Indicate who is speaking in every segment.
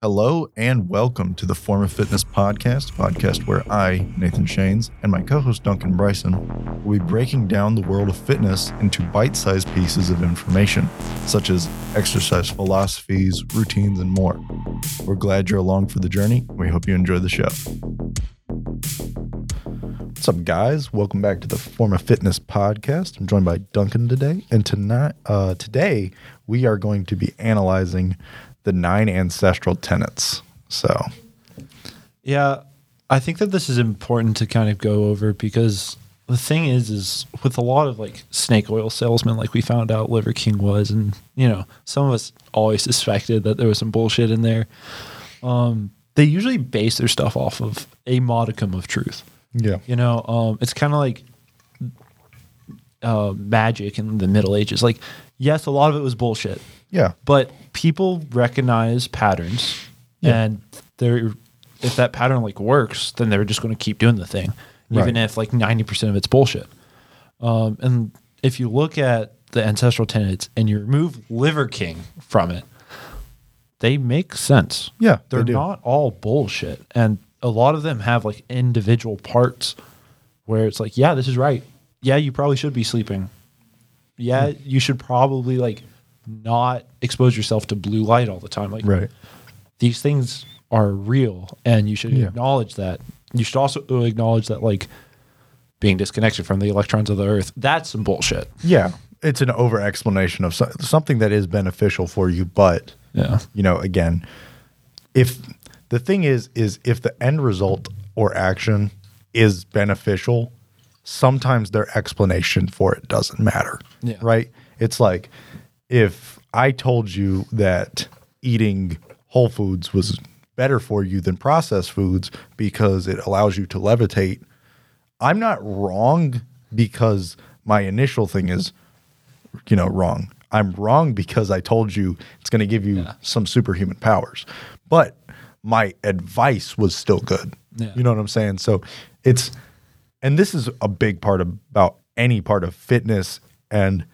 Speaker 1: Hello and welcome to the Form of Fitness podcast, podcast where I, Nathan Shanes, and my co host Duncan Bryson will be breaking down the world of fitness into bite sized pieces of information, such as exercise philosophies, routines, and more. We're glad you're along for the journey. We hope you enjoy the show. What's up, guys? Welcome back to the Form of Fitness podcast. I'm joined by Duncan today, and tonight, uh, today we are going to be analyzing the nine ancestral tenets. So,
Speaker 2: Yeah, I think that this is important to kind of go over because the thing is, is with a lot of like snake oil salesmen, like we found out Liver King was, and you know, some of us always suspected that there was some bullshit in there. Um, they usually base their stuff off of a modicum of truth.
Speaker 1: yeah,
Speaker 2: You know, um, it's kind of like uh, magic in the Middle Ages. Like, yes, a lot of it was bullshit,
Speaker 1: yeah,
Speaker 2: but people recognize patterns
Speaker 1: Yeah.
Speaker 2: and they're if that pattern like works then they're just going to keep doing the thing even
Speaker 1: Right.
Speaker 2: if like 90% of it's bullshit. Um, and if you look at the ancestral tenets and you remove liver king from it they make sense.
Speaker 1: Yeah, they
Speaker 2: they're
Speaker 1: do.
Speaker 2: not all bullshit. And a lot of them have like individual parts where it's like yeah this is right. Yeah you probably should be sleeping yeah
Speaker 1: Hmm.
Speaker 2: you should probably like not expose yourself to blue light all the time like
Speaker 1: right.
Speaker 2: these things are real and you should
Speaker 1: Yeah.
Speaker 2: acknowledge that you should also acknowledge that like being disconnected from the electrons of the earth that's some bullshit
Speaker 1: Yeah, it's an over explanation of so- something that is beneficial for you, but
Speaker 2: yeah
Speaker 1: you know, again, if the thing is, is if the end result or action is beneficial, sometimes their explanation for it doesn't matter.
Speaker 2: Yeah.
Speaker 1: Right? It's like if I told you that eating whole foods was better for you than processed foods because it allows you to levitate, I'm not wrong because my initial thing is, you know, wrong. I'm wrong because I told you it's going to give you
Speaker 2: Yeah.
Speaker 1: some superhuman powers. But my advice was still good.
Speaker 2: Yeah.
Speaker 1: You know what I'm saying? So it's, and this is a big part of, about any part of fitness and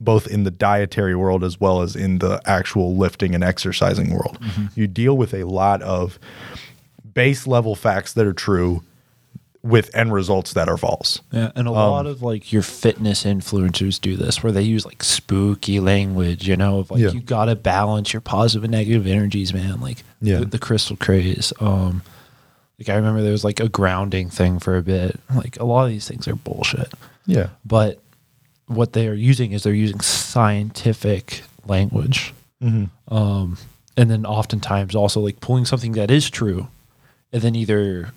Speaker 1: both in the dietary world as well as in the actual lifting and exercising world. You deal with a lot of base level facts that are true with end results that are false.
Speaker 2: yeah and a
Speaker 1: Um,
Speaker 2: lot of like your fitness influencers do this where they use like spooky language you know of like
Speaker 1: Yeah.
Speaker 2: you gotta balance your positive and negative energies man like
Speaker 1: Yeah.
Speaker 2: the, the crystal craze um like i remember there was like a grounding thing for a bit. Like a lot of these things are bullshit.
Speaker 1: Yeah.
Speaker 2: but what they are using is they're using scientific language. Um, and then oftentimes also like pulling something that is true and then either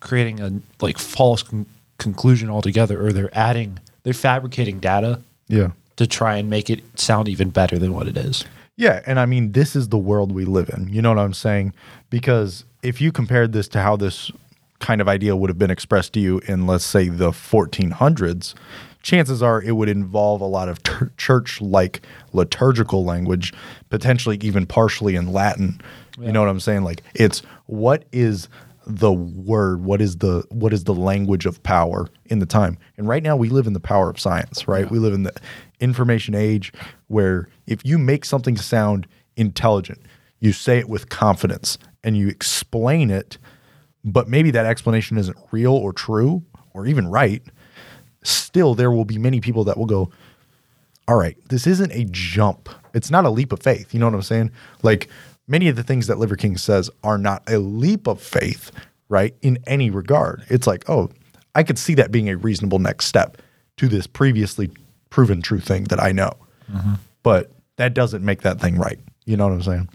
Speaker 2: creating a like false con- conclusion altogether or they're adding they're fabricating data
Speaker 1: Yeah.
Speaker 2: to try and make it sound even better than what it is
Speaker 1: Yeah, and I mean this is the world we live in. You know what I'm saying? Because if you compared this to how this kind of idea would have been expressed to you in let's say the 1400s, chances are it would involve a lot of tur church-like liturgical language, potentially even partially in Latin. You know what I'm saying? Like it's what is the word what is the what is the language of power in the time and right now we live in the power of science right we live in the information age where if you make something sound intelligent you say it with confidence and you explain it but maybe that explanation isn't real or true or even right still there will be many people that will go all right, this isn't a jump. It's not a leap of faith. You know what I'm saying? Like many of the things that Liver King says are not a leap of faith, right? In any regard. It's like, oh, I could see that being a reasonable next step to this previously proven true thing that I know. Mm-hmm. But that doesn't make that thing right. You know what I'm saying?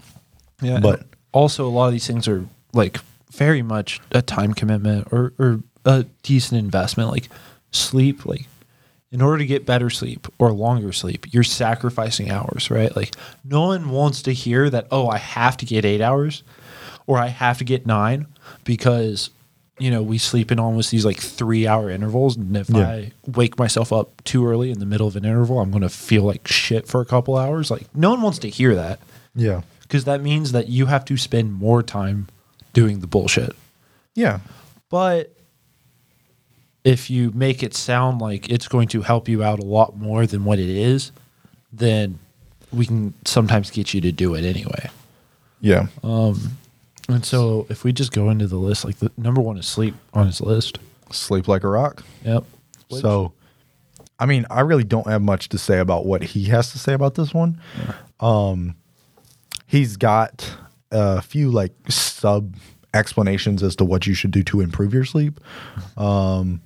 Speaker 2: Yeah,
Speaker 1: But-
Speaker 2: but also a lot of these things are like very much a time commitment or or a decent investment. Like sleep, like in order to get better sleep or longer sleep, you're sacrificing hours, right? Like no one wants to hear that. Oh, I have to get eight hours, or I have to get nine because you know we sleep in almost these like three hour intervals, and if
Speaker 1: Yeah.
Speaker 2: I wake myself up too early in the middle of an interval, I'm going to feel like shit for a couple hours. Like no one wants to hear that
Speaker 1: Yeah.
Speaker 2: because that means that you have to spend more time doing the bullshit.
Speaker 1: Yeah.
Speaker 2: But if you make it sound like it's going to help you out a lot more than what it is, then we can sometimes get you to do it anyway.
Speaker 1: Yeah.
Speaker 2: Um, And so if we just go into the list, like the number one is sleep on his list.
Speaker 1: Sleep like a rock.
Speaker 2: Yep.
Speaker 1: So, I mean, I really don't have much to say about what he has to say about this one. Um, he's got a few like sub explanations as to what you should do to improve your sleep. Um,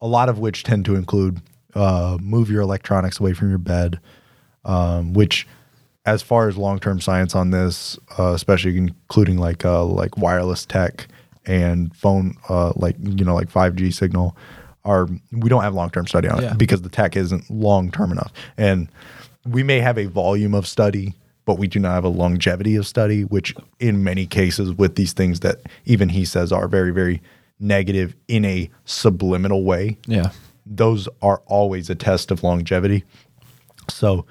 Speaker 1: a lot of which tend to include uh, move your electronics away from your bed, um, which as far as long-term science on this, uh, especially including like uh, like wireless tech and phone, uh, like you know, like five G signal, are we don't have long-term study on
Speaker 2: Yeah.
Speaker 1: it because the tech isn't long-term enough, and we may have a volume of study, but we do not have a longevity of study, which in many cases with these things that even he says are very very negative in a subliminal way
Speaker 2: Yeah.
Speaker 1: those are always a test of longevity. So,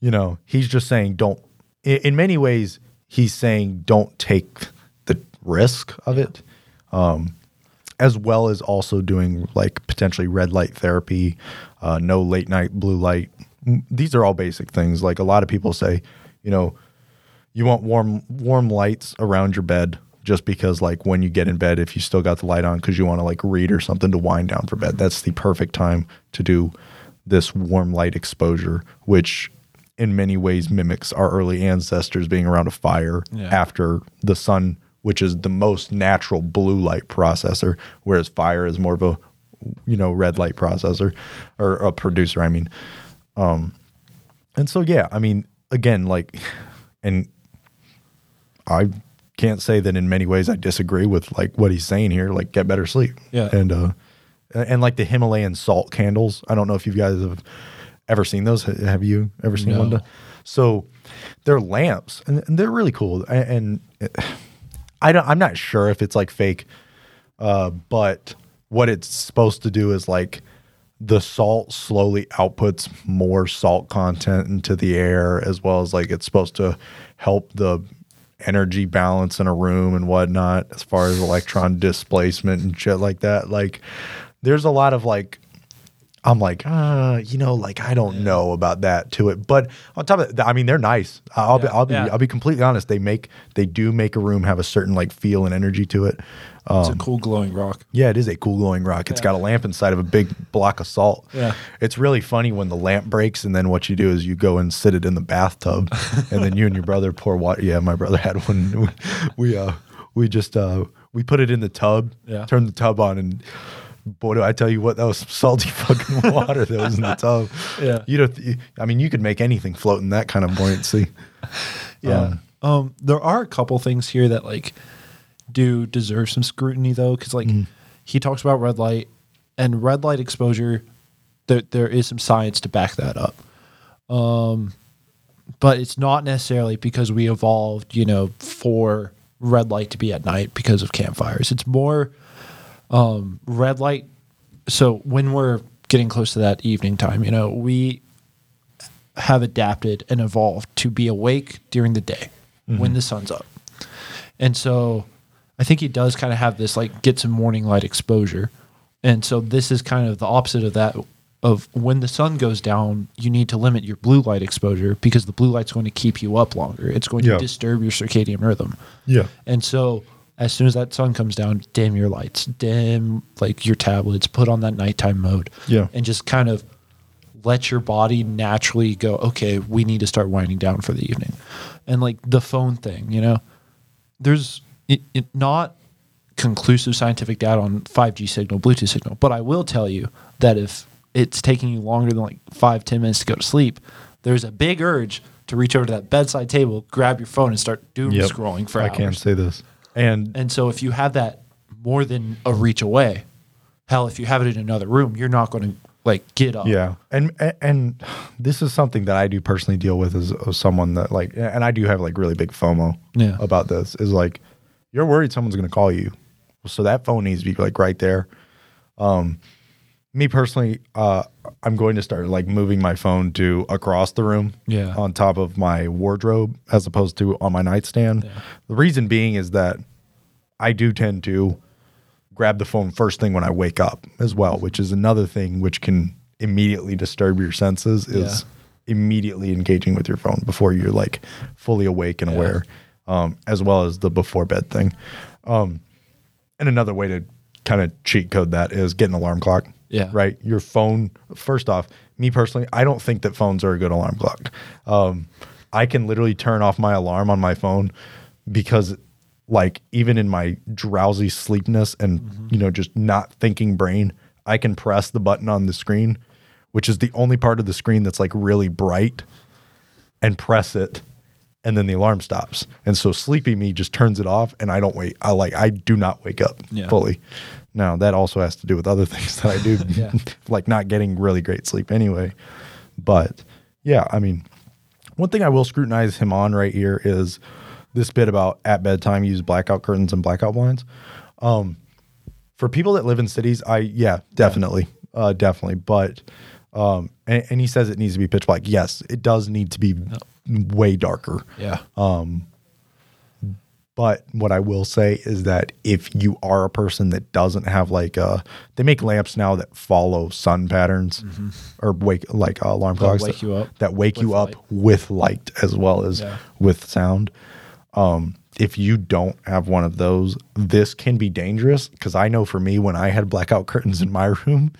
Speaker 1: you know, he's just saying don't, in, in many ways, he's saying don't take the risk of it, um, as well as also doing like potentially red light therapy, uh, no late night blue light. These are all basic things. Like a lot of people say, you know, you want warm warm lights around your bed just because like when you get in bed if you still got the light on because you want to like read or something to wind down for bed that's the perfect time to do this warm light exposure which in many ways mimics our early ancestors being around a fire
Speaker 2: Yeah.
Speaker 1: after the sun which is the most natural blue light processor whereas fire is more of a you know red light processor or a producer i mean um and so yeah i mean again like and I can't say that in many ways I disagree with like what he's saying here. Like get better sleep.
Speaker 2: Yeah.
Speaker 1: And uh, and like the Himalayan salt candles. I don't know if you guys have ever seen those. Have you ever seen
Speaker 2: No.
Speaker 1: one? So they're lamps and, and they're really cool. A- And, I don't. I'm not sure if it's like fake, uh, but what it's supposed to do is like the salt slowly outputs more salt content into the air as well as like it's supposed to help the energy balance in a room and whatnot as far as electron displacement and shit like that. Like there's a lot of like i'm like uh you know like i don't know about that to it but on top of that i mean they're nice i'll be i'll be
Speaker 2: Yeah.
Speaker 1: i'll be completely honest they make they do make a room have a certain like feel and energy to it um,
Speaker 2: It's a cool glowing rock.
Speaker 1: yeah, it is a cool glowing rock. It's got a lamp inside of a big block of salt.
Speaker 2: Yeah.
Speaker 1: It's really funny when the lamp breaks, and then what you do is you go and sit it in the bathtub, and then you and your brother pour water. Yeah, my brother had one. We, we uh we just uh we put it in the tub,
Speaker 2: Yeah.
Speaker 1: turned the tub on, and boy, do I tell you what, that was salty fucking water that was in the tub.
Speaker 2: Yeah.
Speaker 1: you know, I mean, you could make anything float in that kind of buoyancy.
Speaker 2: Yeah. Um, there are a couple things here that like do deserve some scrutiny though, because like he talks about red light and red light exposure. There, there is some science to back that up. Um, but it's not necessarily because we evolved, you know, for red light to be at night because of campfires. It's more um, red light. So when we're getting close to that evening time, you know, we have adapted and evolved to be awake during the day when the sun's up. And so I think he does kind of have this like get some morning light exposure. And so this is kind of the opposite of that of when the sun goes down, you need to limit your blue light exposure because the blue light's going to keep you up longer. It's going
Speaker 1: Yeah.
Speaker 2: to disturb your circadian rhythm.
Speaker 1: Yeah,
Speaker 2: And so as soon as that sun comes down, dim your lights, dim like your tablets, put on that nighttime mode.
Speaker 1: Yeah.
Speaker 2: And just kind of let your body naturally go, okay, we need to start winding down for the evening. And like the phone thing, you know, there's it, it not conclusive scientific data on 5G signal, Bluetooth signal, but I will tell you that if it's taking you longer than like five, 10 minutes to go to sleep, there's a big urge to reach over to that bedside table, grab your phone, and start doom
Speaker 1: Yep.
Speaker 2: scrolling for
Speaker 1: I
Speaker 2: hours.
Speaker 1: can't say this. And
Speaker 2: And so if you have that more than a reach away, hell, if you have it in another room, you're not going to like get up.
Speaker 1: Yeah, and and- and this is something that I do personally deal with as, as someone that like, and I do have like really big FOMO
Speaker 2: Yeah.
Speaker 1: about this. Is like, you're worried someone's going to call you, so that phone needs to be like right there. Um, me personally, uh, I'm going to start like moving my phone to across the room,
Speaker 2: Yeah.
Speaker 1: on top of my wardrobe as opposed to on my nightstand. The reason being is that I do tend to grab the phone first thing when I wake up as well, which is another thing which can immediately disturb your senses is immediately engaging with your phone before you're like fully awake and aware. um, as well as the before bed thing. Um, and another way to kind of cheat code that is get an alarm clock.
Speaker 2: Yeah.
Speaker 1: Right. Your phone. First off, me personally, I don't think that phones are a good alarm clock. Um, I can literally turn off my alarm on my phone because, like, even in my drowsy sleepiness and you know just not thinking brain, I can press the button on the screen, which is the only part of the screen that's like really bright, and press it and then the alarm stops. And so sleepy me just turns it off and I don't wait. I like I do not wake up
Speaker 2: Yeah.
Speaker 1: fully. Now that also has to do with other things that I do,
Speaker 2: Yeah.
Speaker 1: like not getting really great sleep anyway. But yeah, I mean, one thing I will scrutinize him on right here is this bit about at bedtime use blackout curtains and blackout blinds. Um, for people that live in cities, I yeah, definitely, uh, definitely. But um, and, and he says it needs to be pitch black. Yes, it does need to be way darker.
Speaker 2: Yeah.
Speaker 1: But what I will say is that if you are a person that doesn't have like uh they make lamps now that follow sun patterns or wake like uh, alarm clocks
Speaker 2: wake
Speaker 1: that, that wake you
Speaker 2: with
Speaker 1: up
Speaker 2: light.
Speaker 1: with light as well as
Speaker 2: Yeah.
Speaker 1: with sound. Um if you don't have one of those, this can be dangerous because I know for me when I had blackout curtains in my room,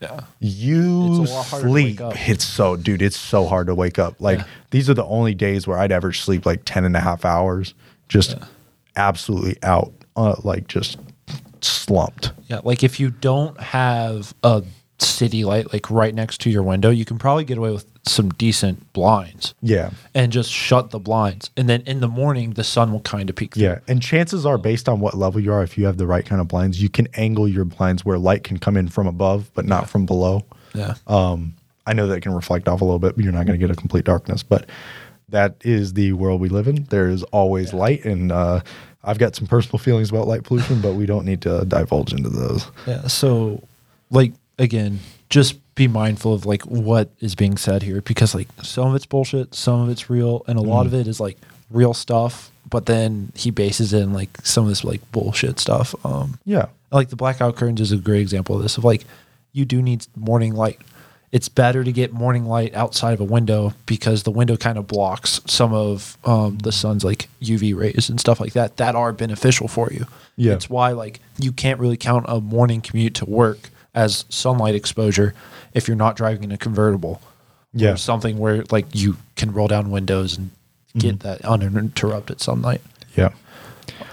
Speaker 2: yeah.
Speaker 1: you
Speaker 2: It's a lot harder to wake
Speaker 1: sleep. It's so, dude, it's so hard to wake up. Like,
Speaker 2: Yeah.
Speaker 1: these are the only days where I'd ever sleep like 10 and a half hours, just absolutely out, uh, like just slumped.
Speaker 2: Yeah, like if you don't have a city light like right next to your window, you can probably get away with some decent blinds
Speaker 1: Yeah.
Speaker 2: and just shut the blinds. And then in the morning, the sun will kind of peek through.
Speaker 1: Yeah. And chances are, based on what level you are, if you have the right kind of blinds, you can angle your blinds where light can come in from above, but not from below.
Speaker 2: Yeah.
Speaker 1: Um, I know that it can reflect off a little bit, but you're not going to get a complete darkness. But that is the world we live in. There is always light, and uh, I've got some personal feelings about light pollution, but we don't need to divulge into those.
Speaker 2: Yeah. So, like, again, just be mindful of like what is being said here because like some of it's bullshit, some of it's real, and a lot of it is like real stuff. But then he bases in like some of this like bullshit stuff. Um,
Speaker 1: Yeah,
Speaker 2: like the blackout curtains is a great example of this of like you do need morning light it's better to get morning light outside of a window because the window kind of blocks some of um, the sun's like uv rays and stuff like that that are beneficial for you
Speaker 1: Yeah.
Speaker 2: it's why like you can't really count a morning commute to work as sunlight exposure if you're not driving in a convertible
Speaker 1: Yeah.
Speaker 2: or something where like you can roll down windows and get that uninterrupted sunlight
Speaker 1: yeah.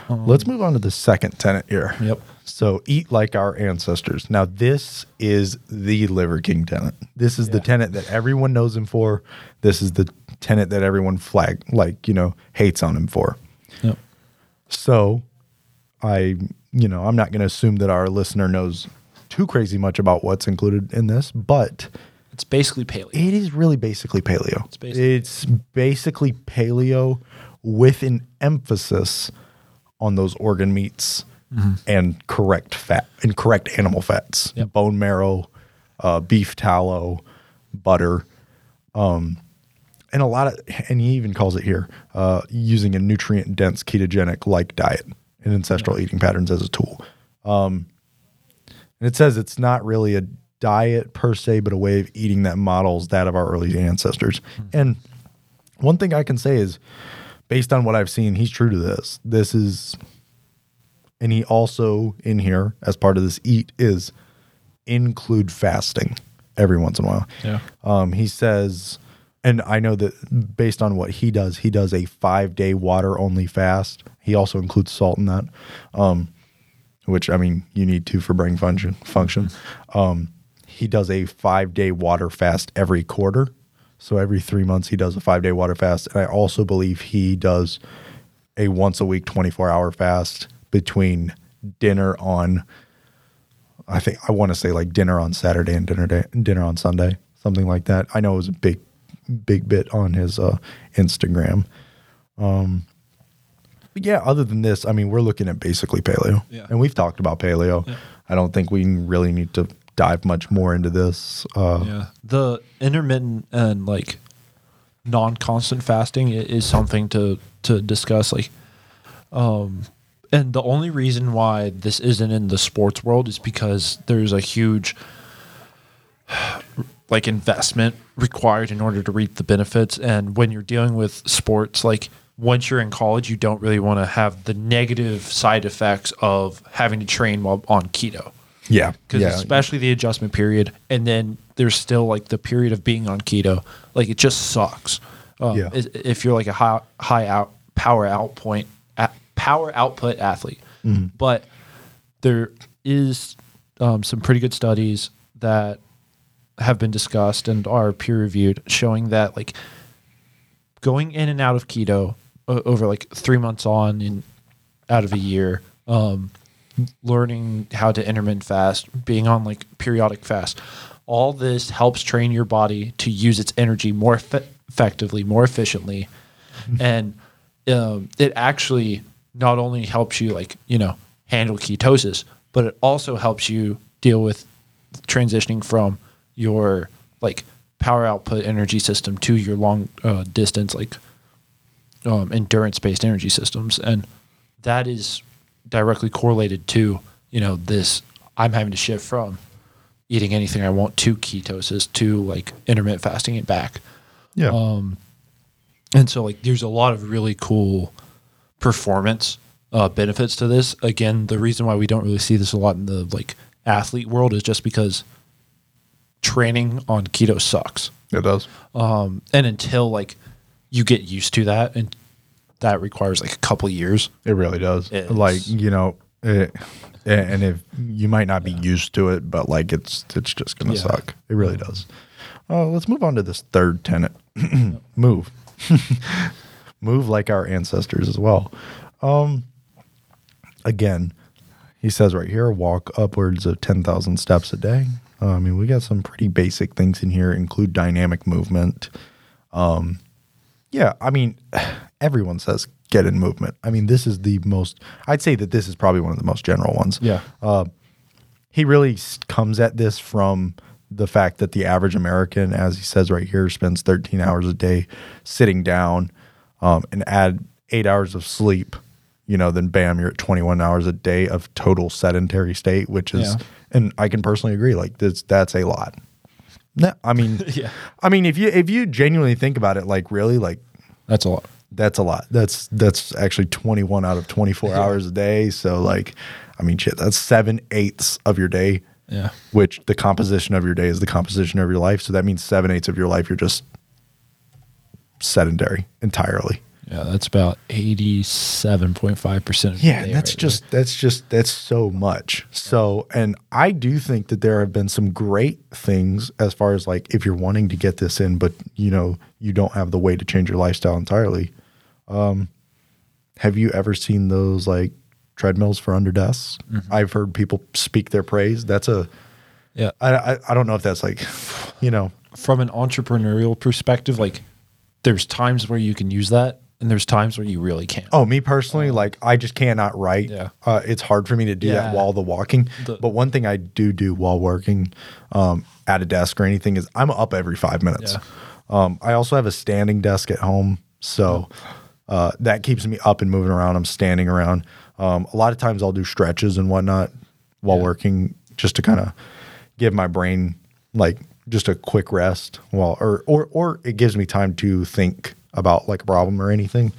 Speaker 1: Let's move on to the second tenet here.
Speaker 2: Yep.
Speaker 1: So eat like our ancestors. Now this is the Liver King tenant. This is the tenant that everyone knows him for. This is the tenant that everyone flag like you know hates on him for.
Speaker 2: yep.
Speaker 1: So I, you know, I'm not going to assume that our listener knows too crazy much about what's included in this, but
Speaker 2: it's basically paleo
Speaker 1: it is really basically paleo. It's
Speaker 2: basically-
Speaker 1: basically, paleo with an emphasis on those organ meats and correct fat and correct animal fats,
Speaker 2: Yep.
Speaker 1: bone marrow, uh, beef tallow, butter, um, and a lot of, and he even calls it here uh, using a nutrient dense ketogenic like diet and ancestral eating patterns as a tool. Um, and it says it's not really a diet per se, but a way of eating that models that of our early ancestors. And one thing I can say is, based on what I've seen, he's true to this. This is, and he also in here as part of this eat is include fasting every once in a while.
Speaker 2: Yeah.
Speaker 1: Um, he says, and I know that based on what he does, he does a five day water only fast. He also includes salt in that, um, which I mean, you need to for brain function. Function. Um, he does a five day water fast every quarter. So every three months, he does a five day water fast. And I also believe he does a once a week, 24 hour fast between dinner on, I think I want to say like dinner on Saturday and dinner day, dinner on Sunday, something like that. I know it was a big, big bit on his uh, Instagram. Um, but yeah, other than this, I mean, we're looking at basically paleo,
Speaker 2: Yeah.
Speaker 1: and we've talked about paleo.
Speaker 2: Yeah.
Speaker 1: I don't think we really need to dive much more into this. Uh,
Speaker 2: Yeah. The intermittent and like non-constant fasting is something to to discuss like um and the only reason why this isn't in the sports world is because there's a huge like investment required in order to reap the benefits and when you're dealing with sports like once you're in college, you don't really want to have the negative side effects of having to train while on keto.
Speaker 1: Yeah.
Speaker 2: Because
Speaker 1: yeah.
Speaker 2: especially the adjustment period, and then there's still like the period of being on keto, like it just sucks. Um,
Speaker 1: Yeah.
Speaker 2: If you're like a high high out power out point power output athlete, but there is um, some pretty good studies that have been discussed and are peer reviewed showing that like going in and out of keto o- over like three months on and out of a year um, learning how to intermittent fast being on like periodic fast all this helps train your body to use its energy more effe- effectively more efficiently. And um, it actually not only helps you like you know handle ketosis but it also helps you deal with transitioning from your like power output energy system to your long uh, distance like um, endurance based energy systems and that is directly correlated to you know this i'm having to shift from eating anything i want to ketosis to like intermittent fasting and back
Speaker 1: yeah.
Speaker 2: um, and so like there's a lot of really cool performance uh, benefits to this. Again, the reason why we don't really see this a lot in the like athlete world is just because training on keto sucks.
Speaker 1: it does.
Speaker 2: Um, and until like you get used to that, and that requires like a couple years.
Speaker 1: It really does.
Speaker 2: It's-
Speaker 1: like you know, it, and if you might not be used to it, but like it's it's just gonna
Speaker 2: Yeah.
Speaker 1: suck. It really does. Uh, let's move on to this third tenet. move, move like our ancestors as well. Um, again, he says right here, walk upwards of ten thousand steps a day. Uh, I mean, we got some pretty basic things in here. Include dynamic movement. Um, Yeah, I mean, everyone says get in movement. I mean, this is the most. I'd say that this is probably one of the most general ones.
Speaker 2: Yeah.
Speaker 1: Uh, he really comes at this from the fact that the average American, as he says right here, spends 13 hours a day sitting down, um, and add eight hours of sleep. You know, then bam, you're at 21 hours a day of total sedentary state, which is,
Speaker 2: Yeah.
Speaker 1: and I can personally agree, like this, that's a lot. No, I mean,
Speaker 2: Yeah.
Speaker 1: I mean, if you if you genuinely think about it, like really, like
Speaker 2: That's a lot.
Speaker 1: that's a lot. That's that's actually 21 out of 24 hours a day. So like, I mean, shit, that's seven eighths of your day.
Speaker 2: Yeah.
Speaker 1: Which the composition of your day is the composition of your life. So that means seven eighths of your life you're just sedentary entirely.
Speaker 2: Yeah, that's about eighty-seven point five percent.
Speaker 1: Yeah, that's just that's just that's so much. So, and I do think that there have been some great things as far as like if you're wanting to get this in, but you know you don't have the way to change your lifestyle entirely. Um, have you ever seen those like treadmills for under desks? I've heard people speak their praise. That's a
Speaker 2: yeah.
Speaker 1: I, I I don't know if that's like you know
Speaker 2: From an entrepreneurial perspective, like there's times where you can use that, and there's times where you really can't.
Speaker 1: Oh, me personally, like I just cannot write.
Speaker 2: Yeah.
Speaker 1: Uh, it's hard for me to do
Speaker 2: Yeah.
Speaker 1: that while the walking.
Speaker 2: The-
Speaker 1: but one thing I do do while working um, at a desk or anything is I'm up every five minutes.
Speaker 2: Yeah.
Speaker 1: Um, I also have a standing desk at home, so uh, that keeps me up and moving around. I'm standing around. Um, a lot of times I'll do stretches and whatnot while working, just to kind of give my brain like just a quick rest while or or or it gives me time to think about like a problem or anything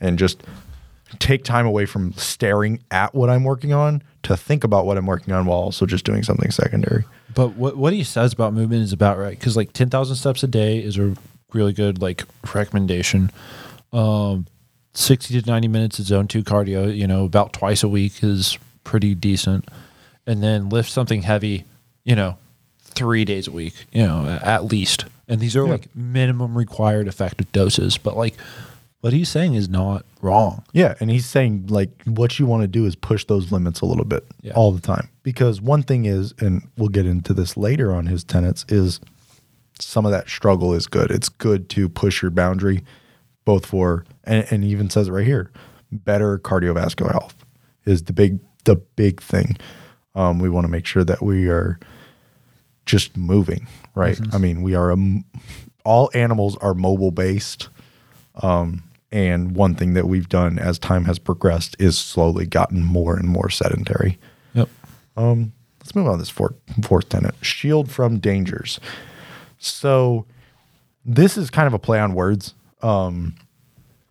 Speaker 1: and just take time away from staring at what I'm working on to think about what I'm working on while also just doing something secondary.
Speaker 2: But what what he says about movement is about right because like ten thousand steps a day is a really good like recommendation. Um, sixty to ninety minutes of zone two cardio, you know, about twice a week is pretty decent, and then lift something heavy, you know, three days a week, you know, at least. And these are
Speaker 1: Yeah.
Speaker 2: like minimum required effective doses, but like what he's saying is not wrong.
Speaker 1: Yeah, and he's saying like what you want to do is push those limits a little bit
Speaker 2: Yeah.
Speaker 1: all the time. Because one thing is, and we'll get into this later on his tenets, is some of that struggle is good. It's good to push your boundary, both for and, and even says it right here, better cardiovascular health is the big the big thing. Um, we want to make sure that we are just moving, right? I mean, we are a all animals are mobile based. Um, and one thing that we've done as time has progressed is slowly gotten more and more sedentary.
Speaker 2: Yep.
Speaker 1: Let's move on to this fourth, fourth tenet shield from dangers. So, this is kind of a play on words. Um,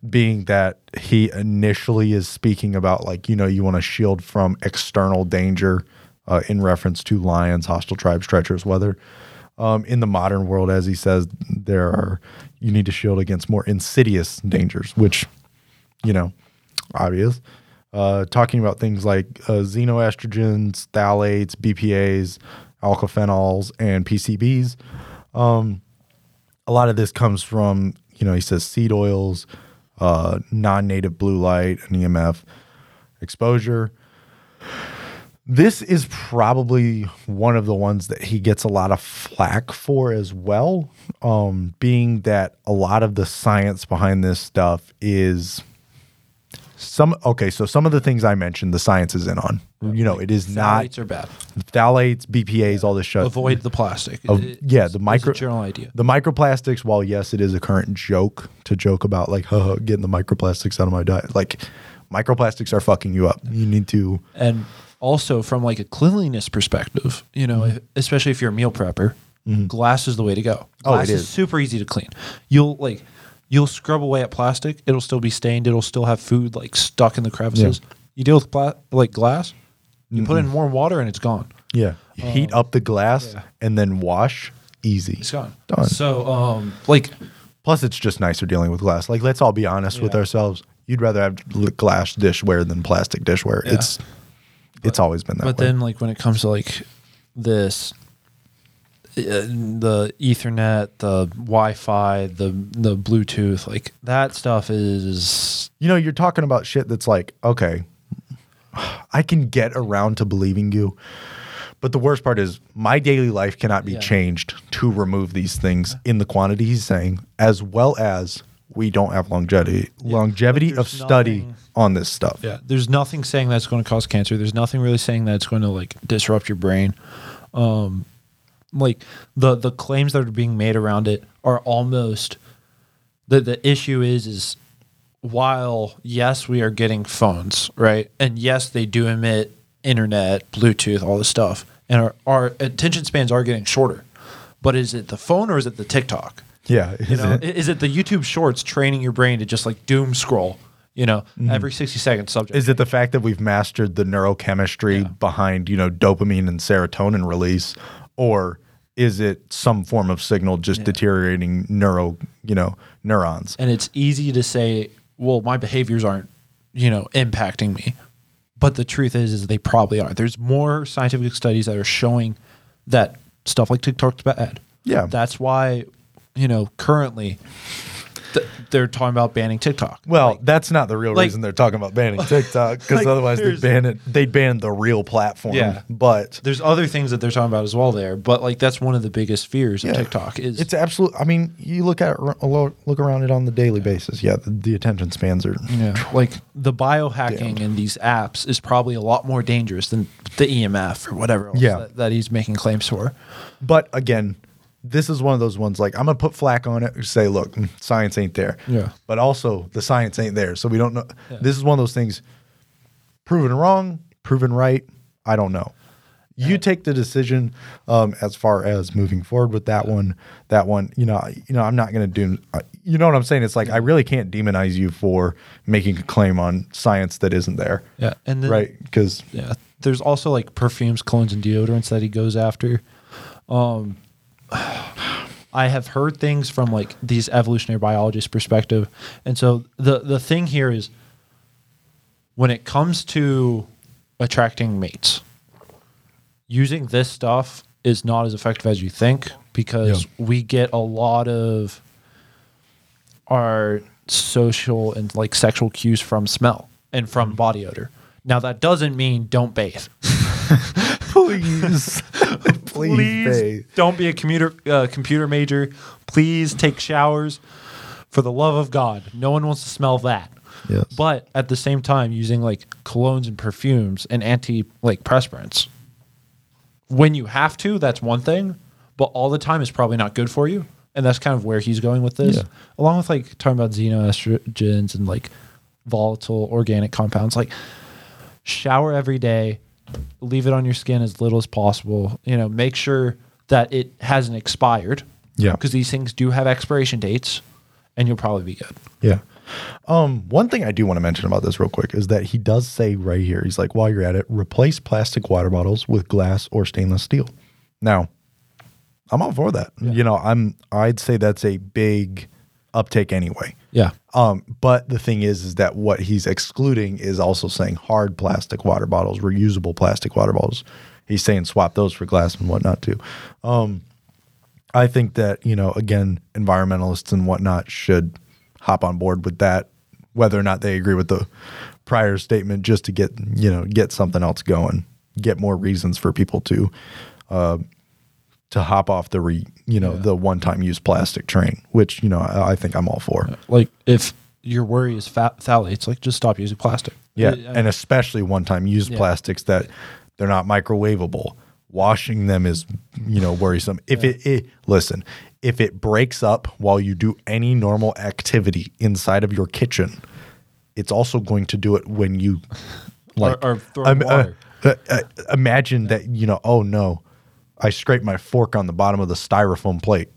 Speaker 1: being that he initially is speaking about like you know you want to shield from external danger uh, in reference to lions, hostile tribes, treacherous weather. Um, in the modern world, as he says, there are you need to shield against more insidious dangers, which you know, obvious. Uh, talking about things like uh, xenoestrogens, phthalates, BPAs, alkylphenols, and PCBs. Um, a lot of this comes from, you know, he says seed oils, uh, non native blue light, and EMF exposure. This is probably one of the ones that he gets a lot of flack for as well, um, being that a lot of the science behind this stuff is some okay. So some of the things I mentioned, the science is in on. You know, it is not
Speaker 2: Phthalates are bad.
Speaker 1: phthalates, BPAs, all this stuff
Speaker 2: Avoid the plastic. It-
Speaker 1: yeah, the micro-
Speaker 2: a general idea.
Speaker 1: The microplastics, while yes, it is a current joke to joke about, like, huh, getting the microplastics out of my diet. Like, microplastics are fucking you up. You need to,
Speaker 2: and also from like a cleanliness perspective, you know,
Speaker 1: Mm-hmm.
Speaker 2: especially if you're a meal prepper, glass is the way to go.
Speaker 1: Oh,
Speaker 2: Glass
Speaker 1: it
Speaker 2: is.
Speaker 1: is.
Speaker 2: super easy to clean. You'll like you'll scrub away at plastic, it'll still be stained, it'll still have food like stuck in the crevices. You deal with pla- like glass, you put in warm water and it's gone.
Speaker 1: yeah, heat up the glass
Speaker 2: yeah.
Speaker 1: and then wash. Easy.
Speaker 2: It's gone.
Speaker 1: Done.
Speaker 2: So um like
Speaker 1: Plus, it's just nicer dealing with glass. Like, let's all be honest with ourselves. You'd rather have glass dishware than plastic dishware.
Speaker 2: Yeah.
Speaker 1: It's, it's always been that
Speaker 2: but
Speaker 1: way.
Speaker 2: then like when it comes to like this uh, the ethernet the wi-fi the the bluetooth like that stuff is
Speaker 1: you know, you're talking about shit that's like, okay, I can get around to believing you. But the worst part is my daily life cannot be
Speaker 2: Yeah.
Speaker 1: changed to remove these things in the quantity he's saying, as well as we don't have longevity longevity
Speaker 2: But
Speaker 1: of study
Speaker 2: nothing-
Speaker 1: on this stuff.
Speaker 2: yeah there's nothing saying that's going to cause cancer. There's nothing really saying that it's going to like disrupt your brain. Um like the the claims that are being made around it are almost the the issue is is while yes we are getting phones right? And yes they do emit internet bluetooth all this stuff and our, our attention spans are getting shorter. But is it the phone or is it the tiktok
Speaker 1: Yeah.
Speaker 2: you know, i- is it the YouTube Shorts training your brain to just like doom scroll? You know, mm-hmm. every sixty seconds subject.
Speaker 1: Is it the fact that we've mastered the neurochemistry behind, you know, dopamine and serotonin release? Or is it some form of signal just deteriorating neuro, you know, neurons?
Speaker 2: and it's easy to say, well, my behaviors aren't, you know, impacting me. But the truth is, is they probably are. There's more scientific studies that are showing that stuff like TikTok's bad.
Speaker 1: Yeah.
Speaker 2: That's why, you know, currently th- they're talking about banning TikTok.
Speaker 1: Well, that's not the real
Speaker 2: like-
Speaker 1: reason they're talking about banning TikTok because
Speaker 2: Like,
Speaker 1: otherwise they'd ban it. They'd ban the real platform.
Speaker 2: Yeah.
Speaker 1: but
Speaker 2: There's other things that they're talking about as well there, but like that's one of the biggest fears
Speaker 1: Yeah.
Speaker 2: of TikTok is
Speaker 1: it's absolute. I mean, you look at it, look around it on the daily basis. Yeah, the, the attention spans are.
Speaker 2: Yeah, like the biohacking in these apps is probably a lot more dangerous than the EMF or whatever else
Speaker 1: Yeah.
Speaker 2: that, that he's making claims for.
Speaker 1: But again, this is one of those ones. Like I'm gonna put flack on it. Say, look, mm, science ain't there.
Speaker 2: Yeah.
Speaker 1: But also, the science ain't there, so we don't know. This is one of those things. Proven wrong, proven right. I don't know. You take the decision um, as far as moving forward with that one. That one, you know, you know, I'm not going to do. uh, You know what I'm saying? It's like I really can't demonize you for making a claim on science that isn't there,
Speaker 2: Yeah, and then,
Speaker 1: right? Because
Speaker 2: Yeah, there's also like perfumes, colognes, and deodorants that he goes after. Um, I have heard things from like these evolutionary biologists' perspective, and so the the thing here is when it comes to attracting mates, using this stuff is not as effective as you think because
Speaker 1: Yeah.
Speaker 2: we get a lot of our social and like sexual cues from smell and from mm-hmm. body odor. Now that doesn't mean don't bathe.
Speaker 1: please, please, bathe.
Speaker 2: don't be a commuter uh, computer major. Please take showers. For the love of God, no one wants to smell that.
Speaker 1: Yes.
Speaker 2: But at the same time, using like colognes and perfumes and anti like perspirants, when you have to, that's one thing. But all the time is probably not good for you, and that's kind of where he's going with this.
Speaker 1: Yeah.
Speaker 2: Along with like talking about xenoestrogens and like volatile organic compounds, like shower every day, leave it on your skin as little as possible. You know, make sure that it hasn't expired.
Speaker 1: Yeah.
Speaker 2: Because these things do have expiration dates, and you'll probably be good.
Speaker 1: Yeah. Um, one thing I do want to mention about this real quick is that he does say right here, he's like, while you're at it, replace plastic water bottles with glass or stainless steel. Now, I'm all for that. You know, I'm I'd say that's a big uptake anyway.
Speaker 2: Yeah.
Speaker 1: Um, but the thing is, is that what he's excluding is also saying hard plastic water bottles, reusable plastic water bottles. He's saying swap those for glass and whatnot too. Um, I think that you know, again, environmentalists and whatnot should hop on board with that, whether or not they agree with the prior statement, just to get you know get something else going, get more reasons for people to uh, to hop off the re you know the one time use plastic train, which you know I, I think I'm all for.
Speaker 2: Like if your worry is fat phthalates, like just stop using plastic.
Speaker 1: Yeah,
Speaker 2: Uh,
Speaker 1: and especially one time use
Speaker 2: Yeah.
Speaker 1: plastics that they're not microwavable. Washing them is, you know, worrisome. If it, it listen, if it breaks up while you do any normal activity inside of your kitchen, it's also going to do it when you like
Speaker 2: or throw
Speaker 1: um, uh,
Speaker 2: water.
Speaker 1: uh, uh, imagine that you know. Oh no, I scrape my fork on the bottom of the styrofoam plate.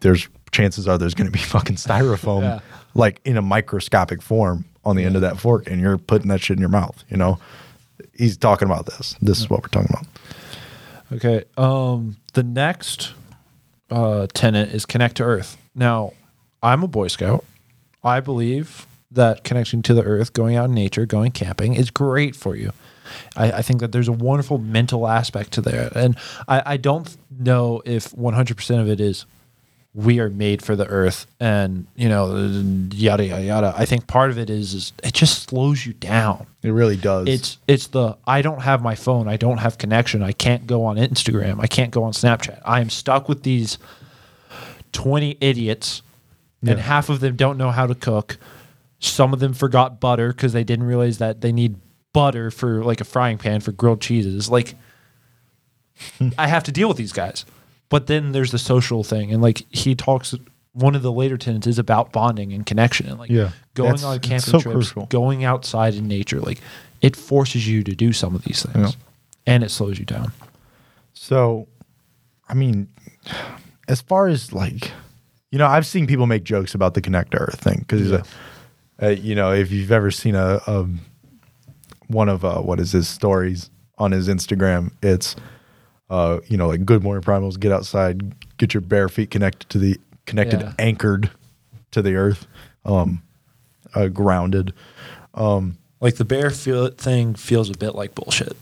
Speaker 1: There's chances are there's going to be fucking styrofoam
Speaker 2: Yeah.
Speaker 1: like in a microscopic form on the end of that fork, and you're putting that shit in your mouth. You know, he's talking about this. This is what we're talking about.
Speaker 2: Okay. Um, the next uh, tenet is connect to Earth. Now, I'm a Boy Scout. I believe that connecting to the Earth, going out in nature, going camping is great for you. I, I think that there's a wonderful mental aspect to that, and I, I don't know if 100% of it is we are made for the Earth, and you know, yada yada yada. I think part of it is, is it just slows you down
Speaker 1: It really does.
Speaker 2: it's it's the I don't have my phone, I don't have connection, I can't go on Instagram, I can't go on Snapchat. I am stuck with these 20 idiots and half of them don't know how to cook. Some of them forgot butter cuz they didn't realize that they need butter for like a frying pan for grilled cheeses. Like I have to deal with these guys. But then there's the social thing and like he talks one of the later tenets is about bonding and connection and like
Speaker 1: Yeah.
Speaker 2: going on camping
Speaker 1: so
Speaker 2: trips,
Speaker 1: crucial.
Speaker 2: going outside in nature, like it forces you to do some of these things, and it slows you down.
Speaker 1: So, I mean, as far as like, you know, I've seen people make jokes about the Connect to Earth thing because,
Speaker 2: Yeah.
Speaker 1: uh, you know, if you've ever seen a, a one of uh, what is his stories on his Instagram, it's uh, you know, like Good Morning Primals, get outside, get your bare feet connected to the connected,
Speaker 2: Yeah.
Speaker 1: anchored to the earth, um, uh, grounded.
Speaker 2: Like the bare feel thing feels a bit like bullshit.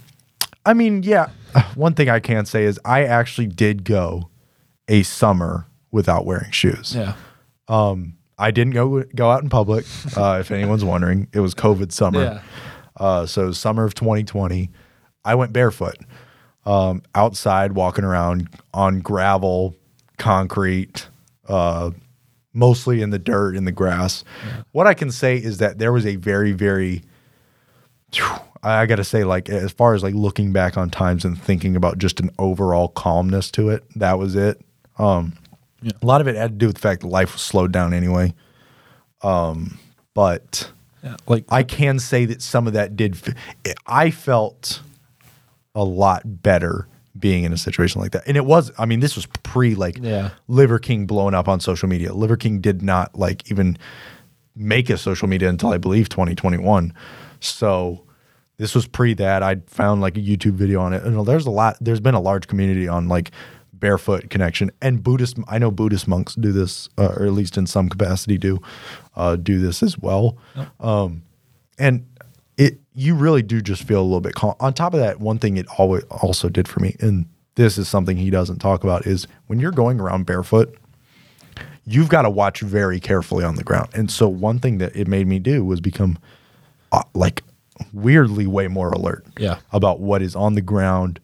Speaker 1: I mean, yeah. One thing I can say is I actually did go a summer without wearing shoes.
Speaker 2: Yeah, Um,
Speaker 1: I didn't go go out in public. Uh, if anyone's wondering, it was COVID summer.
Speaker 2: Yeah.
Speaker 1: Uh, so summer of 2020, I went barefoot, um, outside walking around on gravel, concrete, uh, mostly in the dirt, in the grass. What I can say is that there was a very, very I got to say, like as far as like looking back on times and thinking about just an overall calmness to it, that was it. Um, A lot of it had to do with the fact that life was slowed down anyway. Um, but
Speaker 2: yeah. Like
Speaker 1: I can say that some of that did. I felt a lot better being in a situation like that, and it was. I mean, this was pre like
Speaker 2: Yeah.
Speaker 1: Liver King blowing up on social media. Liver King did not like even make a social media until I believe 2021. So this was pre that. I found like a YouTube video on it. And there's a lot. There's been a large community on like barefoot connection and Buddhist. I know Buddhist monks do this, uh, or at least in some capacity do uh, do this as well. Um, and it you really do just feel a little bit calm. On top of that, one thing it always also did for me, and this is something he doesn't talk about, is when you're going around barefoot, you've got to watch very carefully on the ground. And so one thing that it made me do was become uh, like weirdly way more alert
Speaker 2: Yeah.
Speaker 1: about what is on the ground,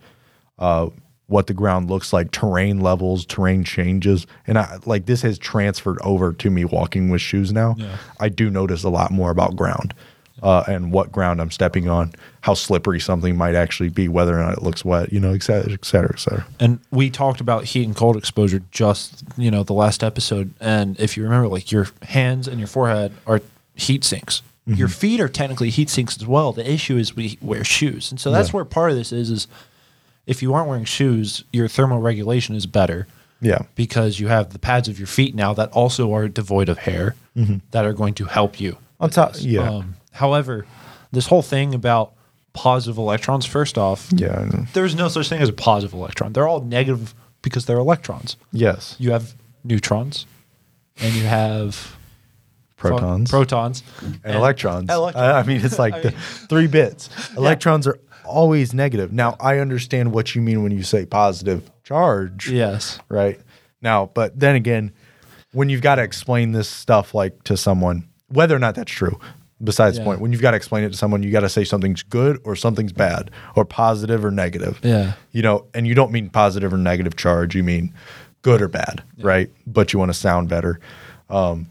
Speaker 1: uh, what the ground looks like, terrain levels, terrain changes. And I like this has transferred over to me walking with shoes now.
Speaker 2: Yeah.
Speaker 1: I do notice a lot more about ground. Uh, and what ground I'm stepping on, how slippery something might actually be, whether or not it looks wet, you know, et cetera, et cetera, et cetera.
Speaker 2: And we talked about heat and cold exposure just, you know, the last episode. And if you remember, like your hands and your forehead are heat sinks. Your feet are technically heat sinks as well. The issue is we wear shoes. And so that's
Speaker 1: Yeah.
Speaker 2: where part of this is is if you aren't wearing shoes, your thermal regulation is better.
Speaker 1: Yeah.
Speaker 2: because you have the pads of your feet now that also are devoid of hair that are going to help you.
Speaker 1: On top, yeah.
Speaker 2: Um, however, this whole thing about positive electrons, first off,
Speaker 1: yeah.
Speaker 2: There's no such thing as a positive electron. They're all negative because they're electrons.
Speaker 1: Yes.
Speaker 2: You have neutrons and you have
Speaker 1: Protons.
Speaker 2: protons,
Speaker 1: and electrons.
Speaker 2: Electrons.
Speaker 1: I I mean, it's like the three bits. Electrons are always negative. Now, I understand what you mean when you say positive charge.
Speaker 2: Yes.
Speaker 1: Right. Now, but then again, when you've got to explain this stuff like to someone, whether or not that's true, besides the
Speaker 2: Yeah.
Speaker 1: point, when you've got to explain it to someone, you got to say something's good or something's bad or positive or negative.
Speaker 2: Yeah.
Speaker 1: You know, and you don't mean positive or negative charge, you mean good or bad, right? But you want to sound better. Um,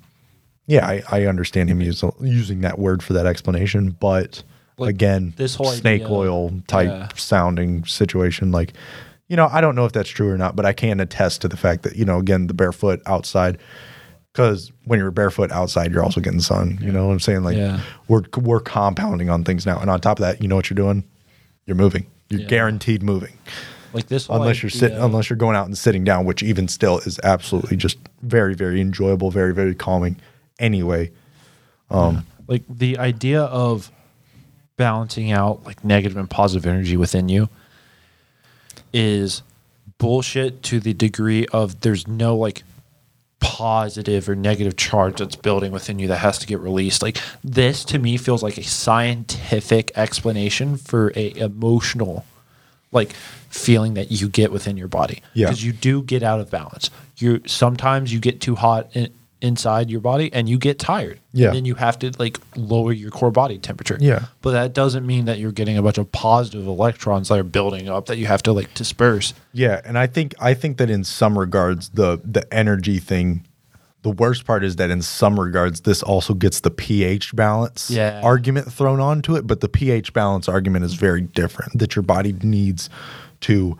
Speaker 1: yeah, I, I understand him use, using that word for that explanation, but
Speaker 2: Like,
Speaker 1: again,
Speaker 2: this whole
Speaker 1: snake
Speaker 2: idea-
Speaker 1: oil type
Speaker 2: Yeah.
Speaker 1: sounding situation, like, you know, I don't know if that's true or not, but I can attest to the fact that, you know, again, the barefoot outside, because when you're barefoot outside, you're also getting sun. You know what I'm saying? Like,
Speaker 2: Yeah.
Speaker 1: we're we're compounding on things now, and on top of that, you know what you're doing? You're moving. You're
Speaker 2: Yeah.
Speaker 1: guaranteed moving
Speaker 2: Like this
Speaker 1: unless you're sitting unless you're going out and sitting down which even still is absolutely just very very enjoyable very very calming anyway Um
Speaker 2: like the idea of balancing out like negative and positive energy within you is bullshit to the degree of there's no like positive or negative charge that's building within you that has to get released. Like this to me feels like a scientific explanation for a emotional like feeling that you get within your body.
Speaker 1: Yeah.
Speaker 2: because you do get out of balance. You sometimes you get too hot in, inside your body and you get tired
Speaker 1: Yeah.
Speaker 2: and then you have to like lower your core body temperature
Speaker 1: Yeah.
Speaker 2: but that doesn't mean that you're getting a bunch of positive electrons that are building up that you have to like disperse
Speaker 1: yeah and i think i think that in some regards the the energy thing the worst part is that in some regards this also gets the ph balance
Speaker 2: Yeah.
Speaker 1: argument thrown onto it but the ph balance argument is very different that your body needs to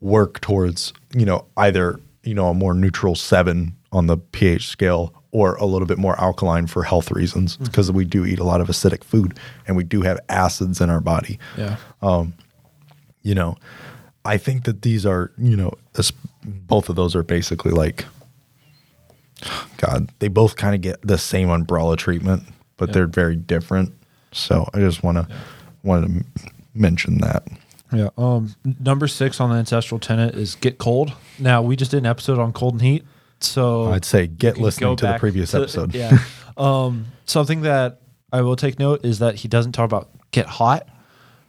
Speaker 1: work towards you know either you know a more neutral 7 on the pH scale or a little bit more alkaline for health reasons because we do eat a lot of acidic food and we do have acids in our body
Speaker 2: yeah Um,
Speaker 1: you know i think that these are you know both of those are basically like god they both kind of get the same umbrella treatment but
Speaker 2: Yeah.
Speaker 1: they're very different so i just want to wanted to mention that
Speaker 2: Yeah. Um, number six on the ancestral tenet is get cold. Now we just did an episode on cold and heat, so
Speaker 1: i'd say get listening to the previous
Speaker 2: to-
Speaker 1: episode
Speaker 2: Yeah. um, something that I will take note is that he doesn't talk about get hot.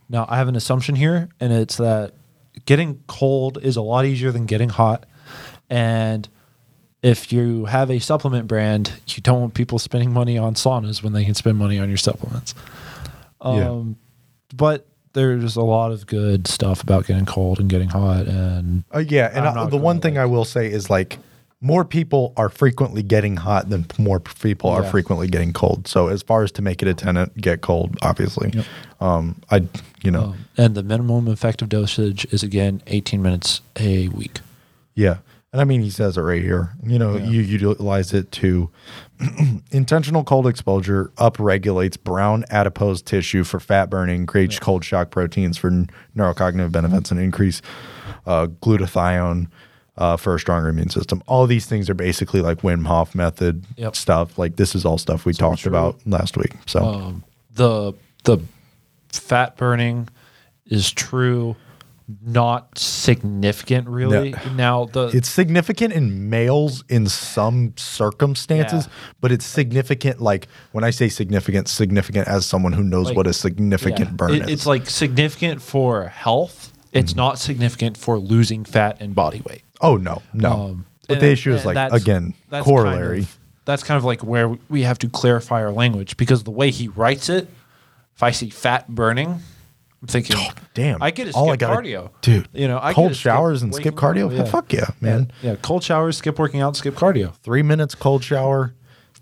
Speaker 2: Now I have an assumption here, and it's that getting cold is a lot easier than getting hot, and if you have a supplement brand, you don't want people spending money on saunas when they can spend money on your supplements.
Speaker 1: Yeah.
Speaker 2: Um, but there's a lot of good stuff about getting cold and getting hot, and
Speaker 1: Uh, yeah, and I, the one thing
Speaker 2: like-
Speaker 1: I will say is like more people are frequently getting hot than more people are
Speaker 2: Yeah.
Speaker 1: frequently getting cold. So as far as to make it a tenant, get cold, obviously.
Speaker 2: Yep.
Speaker 1: Um, I, you know,
Speaker 2: um, and the minimum effective dosage is again 18 minutes a week.
Speaker 1: yeah. And I mean, he says it right here. You know,
Speaker 2: Yeah.
Speaker 1: you utilize it to intentional cold exposure upregulates brown adipose tissue for fat burning, creates cold shock proteins for neurocognitive benefits, and increase uh, glutathione uh, for a stronger immune system. All these things are basically like Wim Hof method
Speaker 2: Yep.
Speaker 1: stuff. Like this is all stuff we talked
Speaker 2: true.
Speaker 1: about last week. So
Speaker 2: Um, the the fat burning is true, not significant really.
Speaker 1: No.
Speaker 2: Now the
Speaker 1: it's significant in males in some circumstances,
Speaker 2: Yeah.
Speaker 1: but it's significant. Like when I say significant, significant as someone who knows
Speaker 2: Like,
Speaker 1: what a significant
Speaker 2: yeah,
Speaker 1: burn
Speaker 2: it-
Speaker 1: is.
Speaker 2: it's like significant for health. It's
Speaker 1: Mm-hmm.
Speaker 2: not significant for losing fat and body weight.
Speaker 1: Oh no, no.
Speaker 2: Um,
Speaker 1: but
Speaker 2: and-
Speaker 1: the issue is like
Speaker 2: that's-
Speaker 1: again
Speaker 2: that's kind
Speaker 1: corollary.
Speaker 2: of- that's kind of like where we have to clarify our language because the way he writes it, if I see fat burning, I'm thinking,
Speaker 1: Damn,
Speaker 2: I get to
Speaker 1: all I
Speaker 2: skip
Speaker 1: gotta-
Speaker 2: cardio,
Speaker 1: dude.
Speaker 2: You know, I
Speaker 1: cold showers and skip cardio.
Speaker 2: Yeah.
Speaker 1: Fuck yeah, man.
Speaker 2: Yeah, cold showers, skip working out, skip cardio.
Speaker 1: Three minutes cold shower,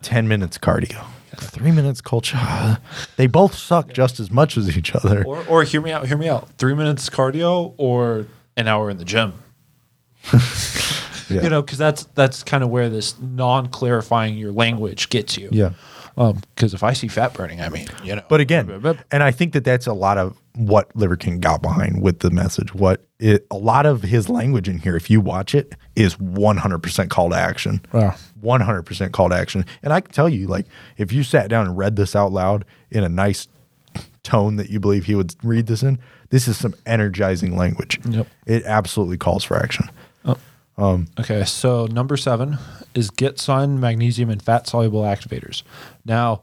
Speaker 1: ten minutes cardio. Three minutes cold shower. They both suck just as much as each other.
Speaker 2: Or, or hear me out, hear me out. Three minutes cardio or an hour in the gym.
Speaker 1: Yeah.
Speaker 2: You know, because that's that's kind of where this non-clarifying your language gets you.
Speaker 1: yeah.
Speaker 2: Um, because if I see fat burning, I mean, you know.
Speaker 1: But again, and I think that that's a lot of what Liver King got behind with the message. What it, a lot of his language in here, if you watch it, is 100% call to action.
Speaker 2: Wow.
Speaker 1: 100% call to action. And I can tell you, like, if you sat down and read this out loud in a nice tone that you believe he would read this in, this is some energizing language.
Speaker 2: Yep.
Speaker 1: It absolutely calls for action.
Speaker 2: Okay, so number seven is get sun, magnesium, and fat soluble activators. Now,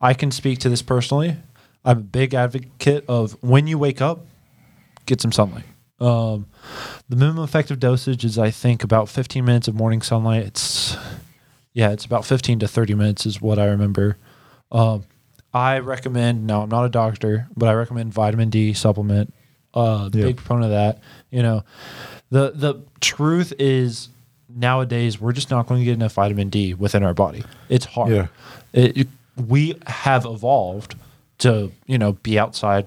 Speaker 2: I can speak to this personally. I'm a big advocate of when you wake up, get some sunlight. Um, the minimum effective dosage is, I think, about 15 minutes of morning sunlight. It's, yeah, it's about 15 to 30 minutes, is what I remember. Um, I recommend, now I'm not a doctor, but I recommend vitamin D supplement. Uh,
Speaker 1: Yeah.
Speaker 2: big proponent of that. You know, the the truth is nowadays we're just not going to get enough vitamin D within our body. It's hard.
Speaker 1: Yeah.
Speaker 2: It, it- we have evolved to you know be outside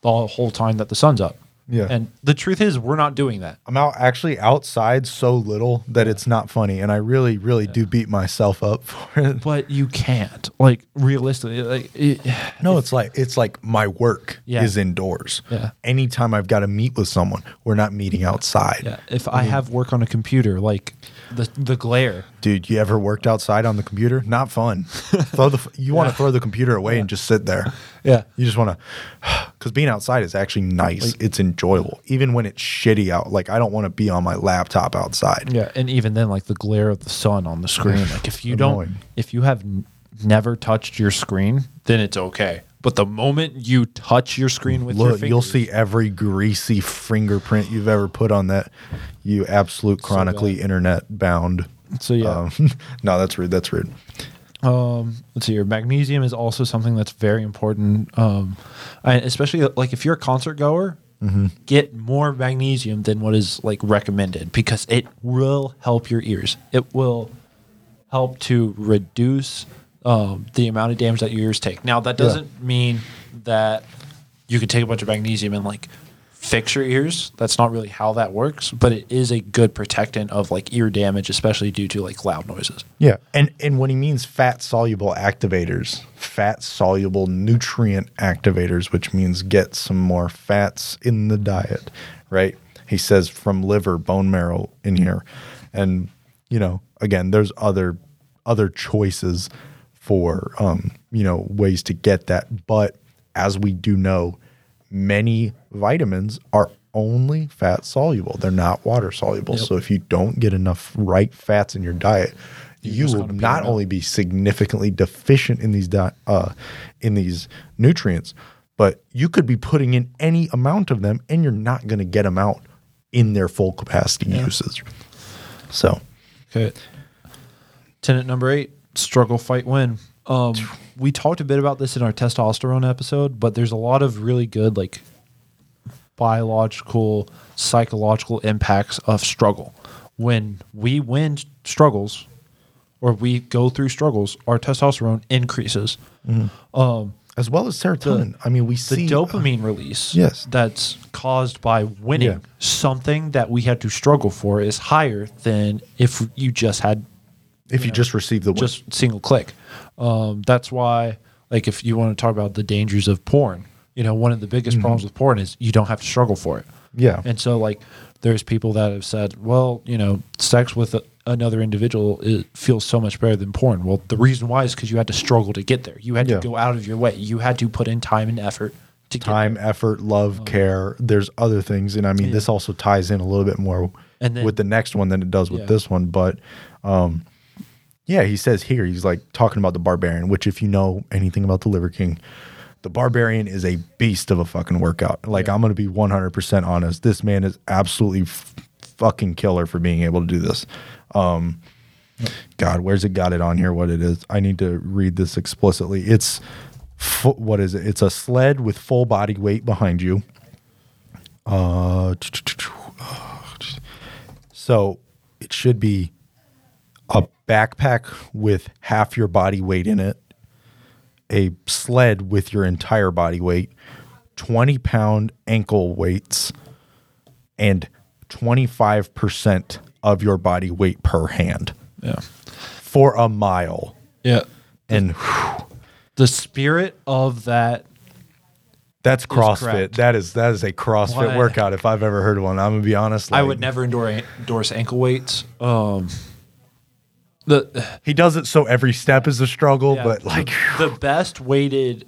Speaker 2: the whole time that the sun's up.
Speaker 1: Yeah.
Speaker 2: And the truth is we're not doing that.
Speaker 1: I'm out actually outside so little that it's not funny. And I really, really do beat myself up for it.
Speaker 2: But you can't. Like realistically, like it,
Speaker 1: No, it's like it's like my work
Speaker 2: Yeah.
Speaker 1: is indoors.
Speaker 2: Yeah.
Speaker 1: Anytime I've got to meet with someone, we're not meeting outside.
Speaker 2: yeah. If I have work on a computer, like the the glare.
Speaker 1: Dude, you ever worked outside on the computer? Not fun. throw the you want to throw the computer away and just sit there.
Speaker 2: Yeah.
Speaker 1: You just want to cuz being outside is actually nice. it's enjoyable even when it's shitty out. Like I don't want to be on my laptop outside.
Speaker 2: Yeah, and even then, like the glare of the sun on the screen. Like if you don't, if you have n- never touched your screen, then it's okay. But the moment you touch your screen with your
Speaker 1: Look,
Speaker 2: fingers,
Speaker 1: you'll see every greasy fingerprint you've ever put on that. You absolute chronically internet bound.
Speaker 2: So yeah,
Speaker 1: Um, no, that's rude. That's rude.
Speaker 2: um, let's see here. Magnesium is also something that's very important, um, and especially like if you're a concert goer. Get more magnesium than what is like recommended because it will help your ears. It will help to reduce um, the amount of damage that your ears take. Now, that doesn't mean that you can take a bunch of magnesium and like fix your ears. That's not really how that works, but it is a good protectant of like ear damage, especially due to like loud noises.
Speaker 1: Yeah, and and when he means fat soluble activators, fat soluble nutrient activators, which means get some more fats in the diet, right? He says from liver, bone marrow in here, and you know, again, there's other other choices for um, you know ways to get that, but as we do know, many vitamins are only fat soluble. They're not water soluble. So if you don't get enough right fats in your diet, you
Speaker 2: just
Speaker 1: will not only be significantly deficient in these di- uh, in these nutrients, but you could be putting in any amount of them, and you're not going to get them out in their full capacity uses. So,
Speaker 2: Okay. Tenant number eight: struggle, fight, win. Um, we talked a bit about this in our testosterone episode, but there's a lot of really good like biological, psychological impacts of struggle. When we win struggles, or we go through struggles, our testosterone increases. Um,
Speaker 1: as well as serotonin. I mean, we
Speaker 2: the
Speaker 1: see
Speaker 2: dopamine release
Speaker 1: Yes.
Speaker 2: that's caused by winning
Speaker 1: Yeah.
Speaker 2: something that we had to struggle for is higher than if you just had
Speaker 1: if you just receive the win.
Speaker 2: just single click. Um, that's why, like, if you want to talk about the dangers of porn, you know, one of the biggest problems with porn is you don't have to struggle for it.
Speaker 1: Yeah.
Speaker 2: And so, like, there's people that have said, well, you know, sex with a, another individual it feels so much better than porn. Well, the reason why is because you had to struggle to get there. You had
Speaker 1: Yeah.
Speaker 2: to go out of your way. You had to put in time and effort to
Speaker 1: time, effort, love, care. There's other things, and I mean, this also ties in a little bit more
Speaker 2: And then-
Speaker 1: with the next one than it does with
Speaker 2: Yeah.
Speaker 1: this one. But, um, yeah, he says here he's like talking about the barbarian, which if you know anything about the Liver King, the barbarian is a beast of a fucking workout. Like I'm gonna be 100 percent honest. This man is absolutely f- fucking killer for being able to do this. Um, God, where's it got it on here? What it is? I need to read this explicitly. It's what is it? It's a sled with full body weight behind you. Uh, so it should be a backpack with half your body weight in it, a sled with your entire body weight, 20 pound ankle weights, and 25% of your body weight per hand
Speaker 2: Yeah.
Speaker 1: for a mile.
Speaker 2: Yeah.
Speaker 1: And whew,
Speaker 2: The spirit of that
Speaker 1: That's CrossFit.
Speaker 2: correct.
Speaker 1: That is that is a CrossFit workout if I've ever heard one. I'm gonna be honest.
Speaker 2: I would never endorse endorse ankle weights. Um, the
Speaker 1: He does it so every step is a struggle,
Speaker 2: yeah,
Speaker 1: but like
Speaker 2: the, the best weighted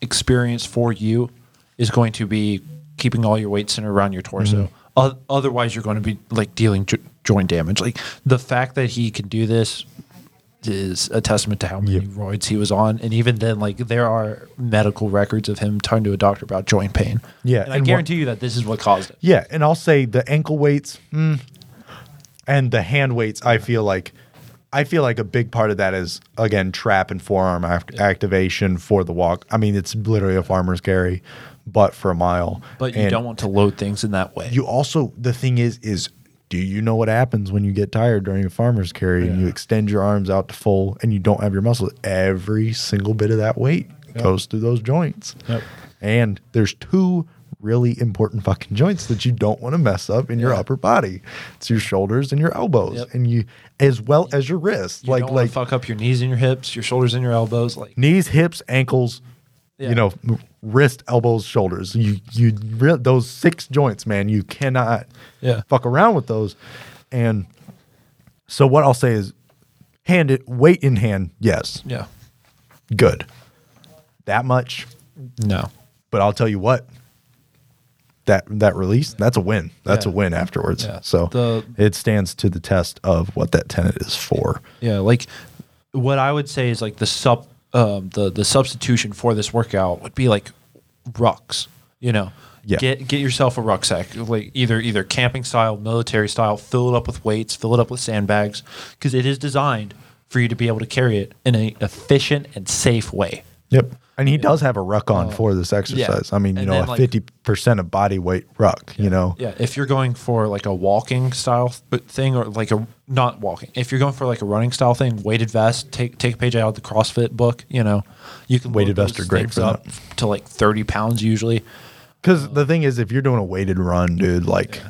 Speaker 2: experience for you is going to be keeping all your weight centered around your torso.
Speaker 1: Mm-hmm.
Speaker 2: O- otherwise, you're going to be like dealing jo- joint damage. Like the fact that he can do this is a testament to how many
Speaker 1: Yep.
Speaker 2: roids he was on, and even then, like there are medical records of him talking to a doctor about joint pain.
Speaker 1: Yeah,
Speaker 2: and I
Speaker 1: and what-
Speaker 2: guarantee you that this is what caused it.
Speaker 1: Yeah, and I'll say the ankle weights mm, and the hand weights. I feel like I feel like a big part of that is again trap and forearm act- activation for the walk. I mean, it's literally a farmer's carry, but for a mile.
Speaker 2: But you
Speaker 1: And
Speaker 2: don't want to load things in that way.
Speaker 1: You also the thing is is do you know what happens when you get tired during a farmer's carry and you extend your arms out to full and you don't have your muscles? Every single bit of that weight goes through those joints.
Speaker 2: Yep.
Speaker 1: And there's two really important fucking joints that you don't want to mess up in your upper body. It's your shoulders and your elbows,
Speaker 2: Yep.
Speaker 1: and you as well as your wrists.
Speaker 2: You
Speaker 1: like
Speaker 2: don't
Speaker 1: like
Speaker 2: fuck up your knees and your hips, your shoulders and your elbows. Like
Speaker 1: knees, hips, ankles,
Speaker 2: Yeah.
Speaker 1: you know, wrist, elbows, shoulders. You you those six joints, man. You cannot
Speaker 2: Yeah.
Speaker 1: fuck around with those. And so what I'll say is, hand it weight in hand, yes,
Speaker 2: yeah,
Speaker 1: good. That much,
Speaker 2: no,
Speaker 1: but I'll tell you what. That that release, that's a win. That's
Speaker 2: Yeah.
Speaker 1: a win afterwards.
Speaker 2: Yeah.
Speaker 1: So
Speaker 2: The-
Speaker 1: it stands to the test of what that tenet is for.
Speaker 2: yeah. Like what I would say is like the sub, um, the the substitution for this workout would be like rucks. You know,
Speaker 1: Yeah.
Speaker 2: Get get yourself a rucksack, like either either camping style, military style. Fill it up with weights. Fill it up with sandbags, because it is designed for you to be able to carry it in an efficient and safe way.
Speaker 1: Yep. And he does have a ruck on for this exercise. I mean, you
Speaker 2: Uh, And
Speaker 1: know,
Speaker 2: then,
Speaker 1: a
Speaker 2: like-
Speaker 1: fifty percent of body weight ruck. You know,
Speaker 2: Yeah, if you're going for like a walking style thing or like a not walking, if you're going for like a running style thing, weighted vest, take take a page out of the CrossFit book. You know, you can
Speaker 1: Weighted
Speaker 2: vest
Speaker 1: vests
Speaker 2: those
Speaker 1: are great for
Speaker 2: up to like 30 pounds usually.
Speaker 1: because the thing is, if you're doing a weighted run, dude, like.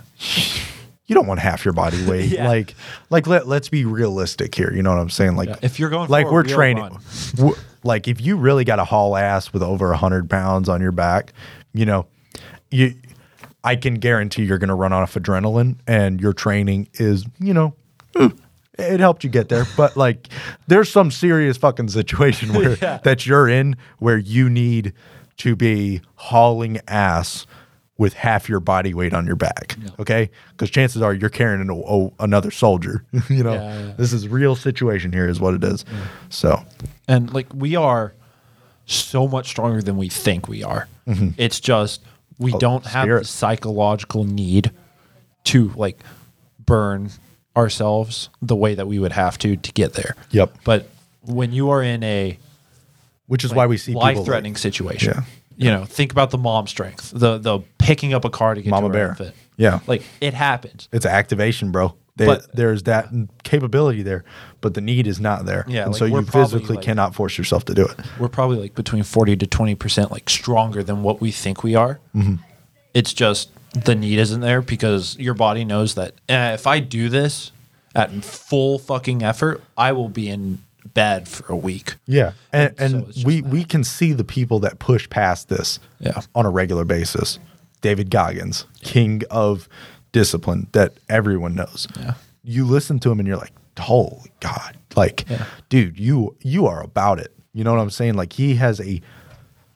Speaker 1: You don't want half your body weight.
Speaker 2: Yeah.
Speaker 1: Like, like let let's be realistic here. You know what I'm saying? Like,
Speaker 2: Yeah, if you're going
Speaker 1: like
Speaker 2: for
Speaker 1: we're
Speaker 2: real
Speaker 1: training,
Speaker 2: run.
Speaker 1: w- like if you really got to haul ass with over hundred pounds on your back, you know, you, I can guarantee you're going to run off adrenaline, and your training is, you know, it helped you get there. But like, there's some serious fucking situation where
Speaker 2: Yeah.
Speaker 1: that you're in where you need to be hauling ass with half your body weight on your back. Okay, because chances are you're carrying a, a- another soldier. you know,
Speaker 2: Yeah, yeah.
Speaker 1: this is real situation here, is what it is. So
Speaker 2: And like we are so much stronger than we think we are. Mm-hmm. It's just we
Speaker 1: Oh,
Speaker 2: don't have
Speaker 1: spirit.
Speaker 2: the psychological need to like burn ourselves the way that we would have to to get there.
Speaker 1: Yep.
Speaker 2: But when you are in a
Speaker 1: which is why we see people
Speaker 2: life
Speaker 1: like-
Speaker 2: threatening situation.
Speaker 1: Yeah.
Speaker 2: You know, think about the mom strength, the the picking up a car to get
Speaker 1: Mama
Speaker 2: to
Speaker 1: bear.
Speaker 2: where fit.
Speaker 1: Yeah.
Speaker 2: like it happens.
Speaker 1: It's activation, bro. There-
Speaker 2: But-
Speaker 1: there's that capability there, but the need is not there.
Speaker 2: Yeah,
Speaker 1: and
Speaker 2: like,
Speaker 1: so
Speaker 2: we're
Speaker 1: you
Speaker 2: probably,
Speaker 1: physically
Speaker 2: like-
Speaker 1: cannot force yourself to do it.
Speaker 2: We're probably like between forty to twenty percent like stronger than what we think we are.
Speaker 1: Mm-hmm.
Speaker 2: It's just the need isn't there because your body knows that eh, if I do this at full fucking effort, I will be in bed for a week.
Speaker 1: Yeah, and
Speaker 2: And
Speaker 1: and
Speaker 2: just
Speaker 1: we
Speaker 2: that.
Speaker 1: we can see the people that push past this
Speaker 2: Yeah.
Speaker 1: on a regular basis. David Goggins, king of discipline that everyone knows.
Speaker 2: Yeah.
Speaker 1: You listen to him and you're like, holy God, like,
Speaker 2: Yeah.
Speaker 1: dude, you you are about it. You know what I'm saying? Like he has a,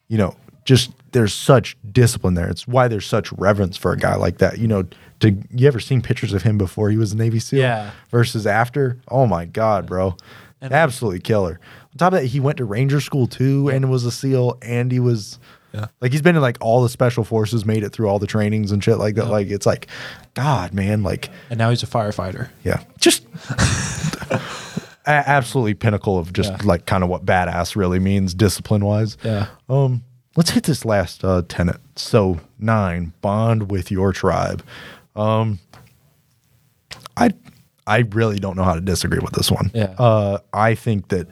Speaker 1: you know, just there's such discipline there. It's why there's such reverence for a guy like that. You know, to you ever seen pictures of him before he was a Navy SEAL
Speaker 2: Yeah.
Speaker 1: versus after? Oh my God, bro.
Speaker 2: And-
Speaker 1: Absolutely killer. On top of that, he went to Ranger School too and was a SEAL and he was
Speaker 2: Yeah.
Speaker 1: like he's been in like all the special forces, made it through all the trainings and shit like that. Like it's like, God, man, like
Speaker 2: And now he's a firefighter.
Speaker 1: yeah, just absolutely pinnacle of just
Speaker 2: Yeah.
Speaker 1: like kind of what badass really means discipline wise.
Speaker 2: Yeah.
Speaker 1: Um, let's hit this last uh, tenet. So nine, bond with your tribe. Um, I I really don't know how to disagree with this one.
Speaker 2: Yeah.
Speaker 1: Uh, I think that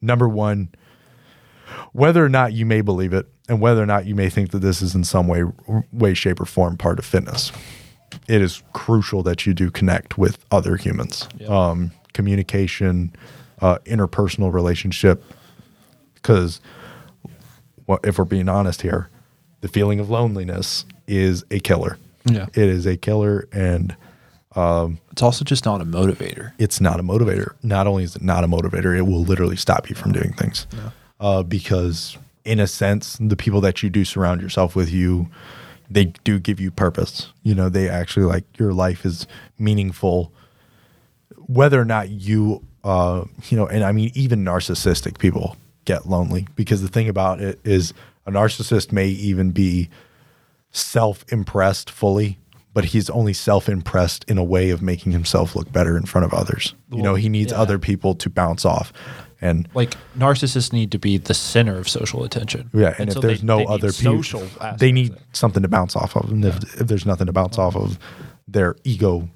Speaker 1: number one, whether or not you may believe it, and whether or not you may think that this is in some way, way, shape, or form part of fitness, it is crucial that you do connect with other humans.
Speaker 2: Yeah.
Speaker 1: Um, communication, uh, interpersonal relationship, because well, if we're being honest here, the feeling of loneliness is a killer.
Speaker 2: Yeah.
Speaker 1: It is a killer and
Speaker 2: It's also just not a motivator.
Speaker 1: it's not a motivator. Not only is it not a motivator, it will literally stop you from doing things. Uh, because in a sense, the people that you do surround yourself with, you they do give you purpose. You know, they actually like your life is meaningful, whether or not you, uh, you know, and I mean, even narcissistic people get lonely because the thing about it is a narcissist may even be self impressed fully, but he's only self impressed in a way of making himself look better in front of others. You know, he needs
Speaker 2: Yeah.
Speaker 1: other people to bounce off. And
Speaker 2: Like narcissists need to be the center of social attention.
Speaker 1: yeah, and, if
Speaker 2: so
Speaker 1: there's
Speaker 2: they-
Speaker 1: no
Speaker 2: they
Speaker 1: other people,
Speaker 2: social,
Speaker 1: they need something to bounce off of. And if, if there's nothing to bounce off of, their ego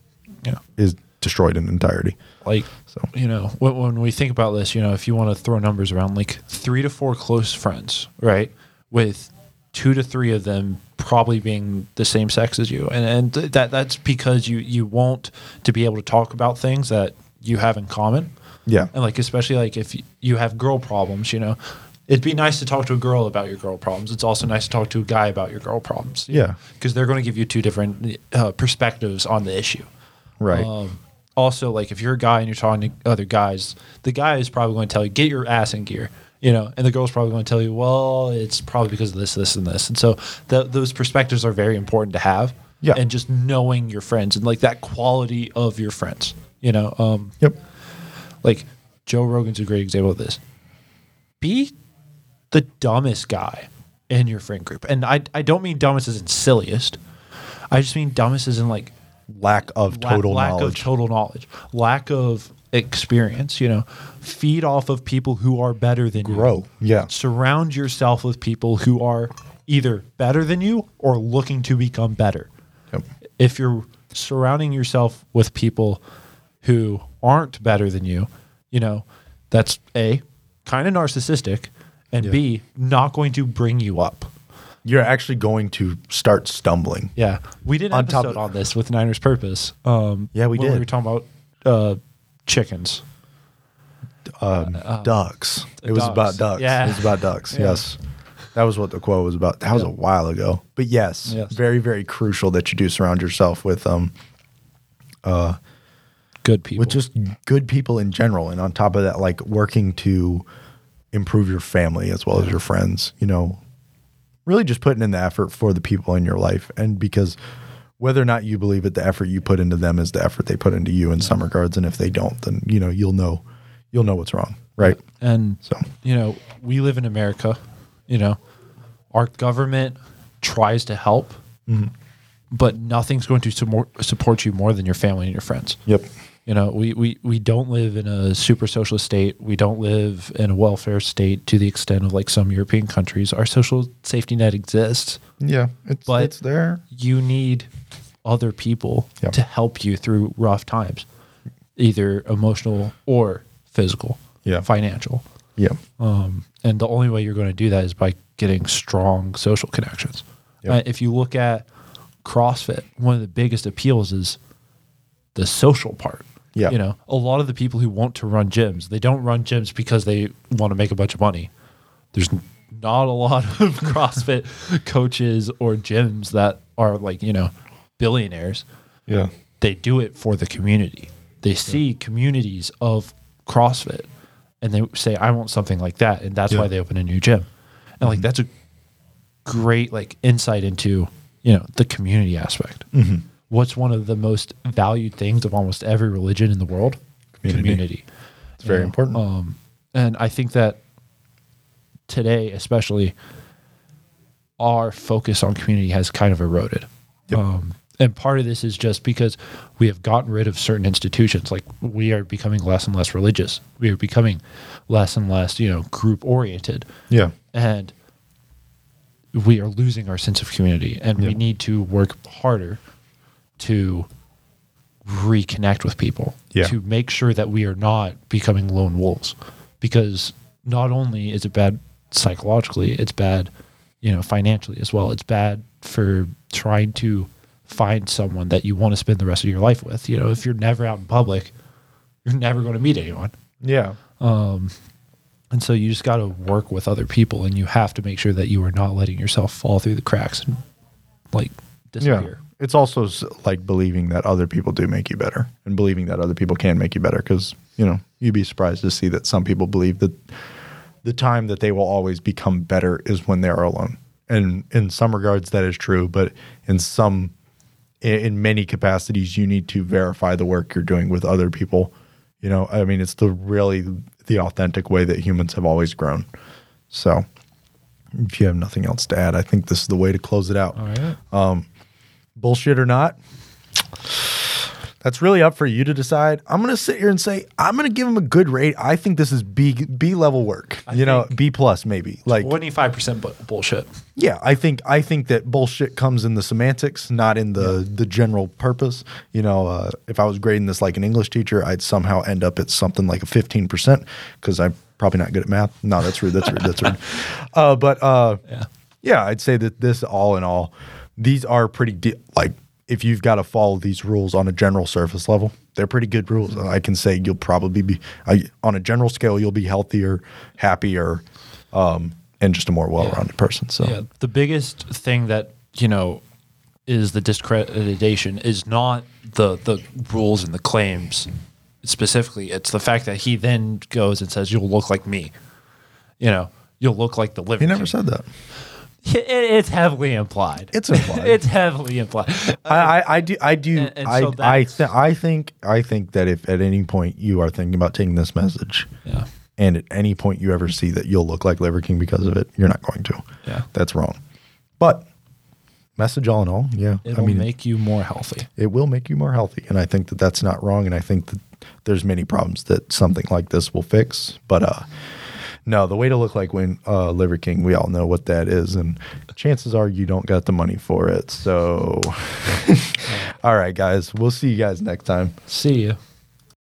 Speaker 2: Yeah.
Speaker 1: is destroyed in entirety.
Speaker 2: like
Speaker 1: So-
Speaker 2: you know when, when we think about this you know if you want to throw numbers around like three to four close friends right with two to three of them probably being the same sex as you and and th- that that's because you you want to be able to talk about things that you have in common
Speaker 1: Yeah.
Speaker 2: and like especially like if you have girl problems you know it'd be nice to talk to a girl about your girl problems it's also nice to talk to a guy about your girl problems
Speaker 1: Yeah.
Speaker 2: because they're going to give you two different uh, perspectives on the issue
Speaker 1: Right.
Speaker 2: um, also, like if you're a guy and you're talking to other guys, the guy is probably going to tell you, get your ass in gear, you know, and the girl's probably going to tell you, well, it's probably because of this, this, and this. And so th- those perspectives are very important to have.
Speaker 1: Yeah.
Speaker 2: And just knowing your friends and like that quality of your friends, you know, um,
Speaker 1: yep.
Speaker 2: like Joe Rogan's a great example of this. Be the dumbest guy in your friend group. And I, I don't mean dumbest as in silliest. I just mean dumbest as in like
Speaker 1: Lack of
Speaker 2: lack-
Speaker 1: total
Speaker 2: lack
Speaker 1: knowledge.
Speaker 2: of total knowledge, lack of experience. You know, feed off of people who are better than you.
Speaker 1: Grow. Yeah.
Speaker 2: Surround yourself with people who are either better than you or looking to become better.
Speaker 1: Yep.
Speaker 2: If you're surrounding yourself with people who aren't better than you, you know, that's a kind of narcissistic, and B not going to bring you up.
Speaker 1: You're actually going to start stumbling.
Speaker 2: Yeah, we did an
Speaker 1: On top of-
Speaker 2: on this with Niners Purpose. Um,
Speaker 1: Yeah, we did.
Speaker 2: We were talking about uh, chickens.
Speaker 1: um, ducks. It was
Speaker 2: ducks.
Speaker 1: about ducks.
Speaker 2: Yeah.
Speaker 1: It was about ducks.
Speaker 2: Yeah.
Speaker 1: Yes. That was what the quote was about. That was a while ago. But yes,
Speaker 2: Yes.
Speaker 1: very, very crucial that you do surround yourself with um uh
Speaker 2: Good people.
Speaker 1: with just good people in general. And on top of that, like working to improve your family as well as your friends, you know, really just putting in the effort for the people in your life. And because whether or not you believe it, the effort you put into them is the effort they put into you in some regards. And if they don't, then you know, you'll know you'll know what's wrong. Right.
Speaker 2: and
Speaker 1: So
Speaker 2: you know, we live in America. You know, our government tries to help,
Speaker 1: Mm-hmm.
Speaker 2: but nothing's going to sumo- support you more than your family and your friends.
Speaker 1: Yep.
Speaker 2: You know, we, we, we don't live in a super socialist state. We don't live in a welfare state to the extent of like some European countries. Our social safety net exists.
Speaker 1: Yeah. It's
Speaker 2: But-
Speaker 1: it's there.
Speaker 2: You need other people
Speaker 1: Yep.
Speaker 2: to help you through rough times, either emotional or physical,
Speaker 1: Yeah.
Speaker 2: financial.
Speaker 1: Yeah.
Speaker 2: Um, and the only way you're going to do that is by getting strong social connections.
Speaker 1: Yep.
Speaker 2: Uh, if you look at CrossFit, one of the biggest appeals is the social part.
Speaker 1: Yeah.
Speaker 2: You know, a lot of the people who want to run gyms, they don't run gyms because they want to make a bunch of money. There's not a lot of CrossFit coaches or gyms that are like, you know, billionaires
Speaker 1: Yeah.
Speaker 2: they do it for the community. They see communities of CrossFit and they say, I want something like that. And that's
Speaker 1: Yeah.
Speaker 2: why they open a new gym. And like, mm-hmm. that's a great like insight into, you know, the community aspect. Mm-hmm. What's one of the most valued things of almost every religion in the world?
Speaker 1: Community. It's very important.
Speaker 2: Um, and I think that today, especially, our focus on community has kind of eroded.
Speaker 1: Yep.
Speaker 2: Um, and part of this is just because we have gotten rid of certain institutions. Like we are becoming less and less religious. We are becoming less and less, you know, group oriented.
Speaker 1: yeah.
Speaker 2: And we are losing our sense of community. And we need to work harder to reconnect with people
Speaker 1: Yeah.
Speaker 2: to make sure that we are not becoming lone wolves because not only is it bad psychologically it's bad you know financially as well it's bad for trying to find someone that you want to spend the rest of your life with you know if you're never out in public you're never going to meet anyone
Speaker 1: Yeah.
Speaker 2: Um, and so you just got to work with other people and you have to make sure that you are not letting yourself fall through the cracks and like disappear.
Speaker 1: It's also like believing that other people do make you better and believing that other people can make you better. Because, you know, you'd be surprised to see that some people believe that the time that they will always become better is when they are alone. And in some regards, that is true. But in some, in, many capacities, you need to verify the work you're doing with other people. You know, I mean, it's the really the authentic way that humans have always grown. So, if you have nothing else to add, I think this is the way to close it out
Speaker 2: right.
Speaker 1: Um, bullshit or not, that's really up for you to decide. I'm gonna sit here and say I'm gonna give him a good rate. I think this is B B level work. you know, B plus maybe. Like,
Speaker 2: 25% bu- bullshit.
Speaker 1: yeah, I think I think that bullshit comes in the semantics, not in the the general purpose. You know, uh, if I was grading this like an English teacher, I'd somehow end up at something like a 15 percent because I'm probably not good at math. No, that's rude. That's rude. That's rude. Uh, but uh,
Speaker 2: Yeah.
Speaker 1: yeah, I'd say that this all in all, these are pretty de- like if you've got to follow these rules on a general surface level, they're pretty good rules. I can say you'll probably be I, on a general scale, you'll be healthier, happier, um, and just a more well-rounded person. So
Speaker 2: Yeah. The biggest thing that, you know, is the discreditation is not the the rules and the claims specifically. It's the fact that he then goes and says, You'll look like me. You know, you'll look like the living.
Speaker 1: he never
Speaker 2: King."
Speaker 1: said that.
Speaker 2: It- it's heavily implied.
Speaker 1: It's implied.
Speaker 2: it's heavily implied.
Speaker 1: I, I, I do I do
Speaker 2: And- and
Speaker 1: I
Speaker 2: so
Speaker 1: I, th- I think I think that if at any point you are thinking about taking this message,
Speaker 2: Yeah.
Speaker 1: and at any point you ever see that you'll look like Liver King because of it, you're not going to.
Speaker 2: Yeah.
Speaker 1: that's wrong. But message all in all, yeah,
Speaker 2: It'll
Speaker 1: I mean,
Speaker 2: make you more healthy.
Speaker 1: it will make you more healthy, and I think that that's not wrong. And I think that there's many problems that something like this will fix. But uh, no, the way to look like when uh, Liver King, we all know what that is, and chances are you don't got the money for it. So, all right, guys, we'll see you guys next time.
Speaker 2: See you.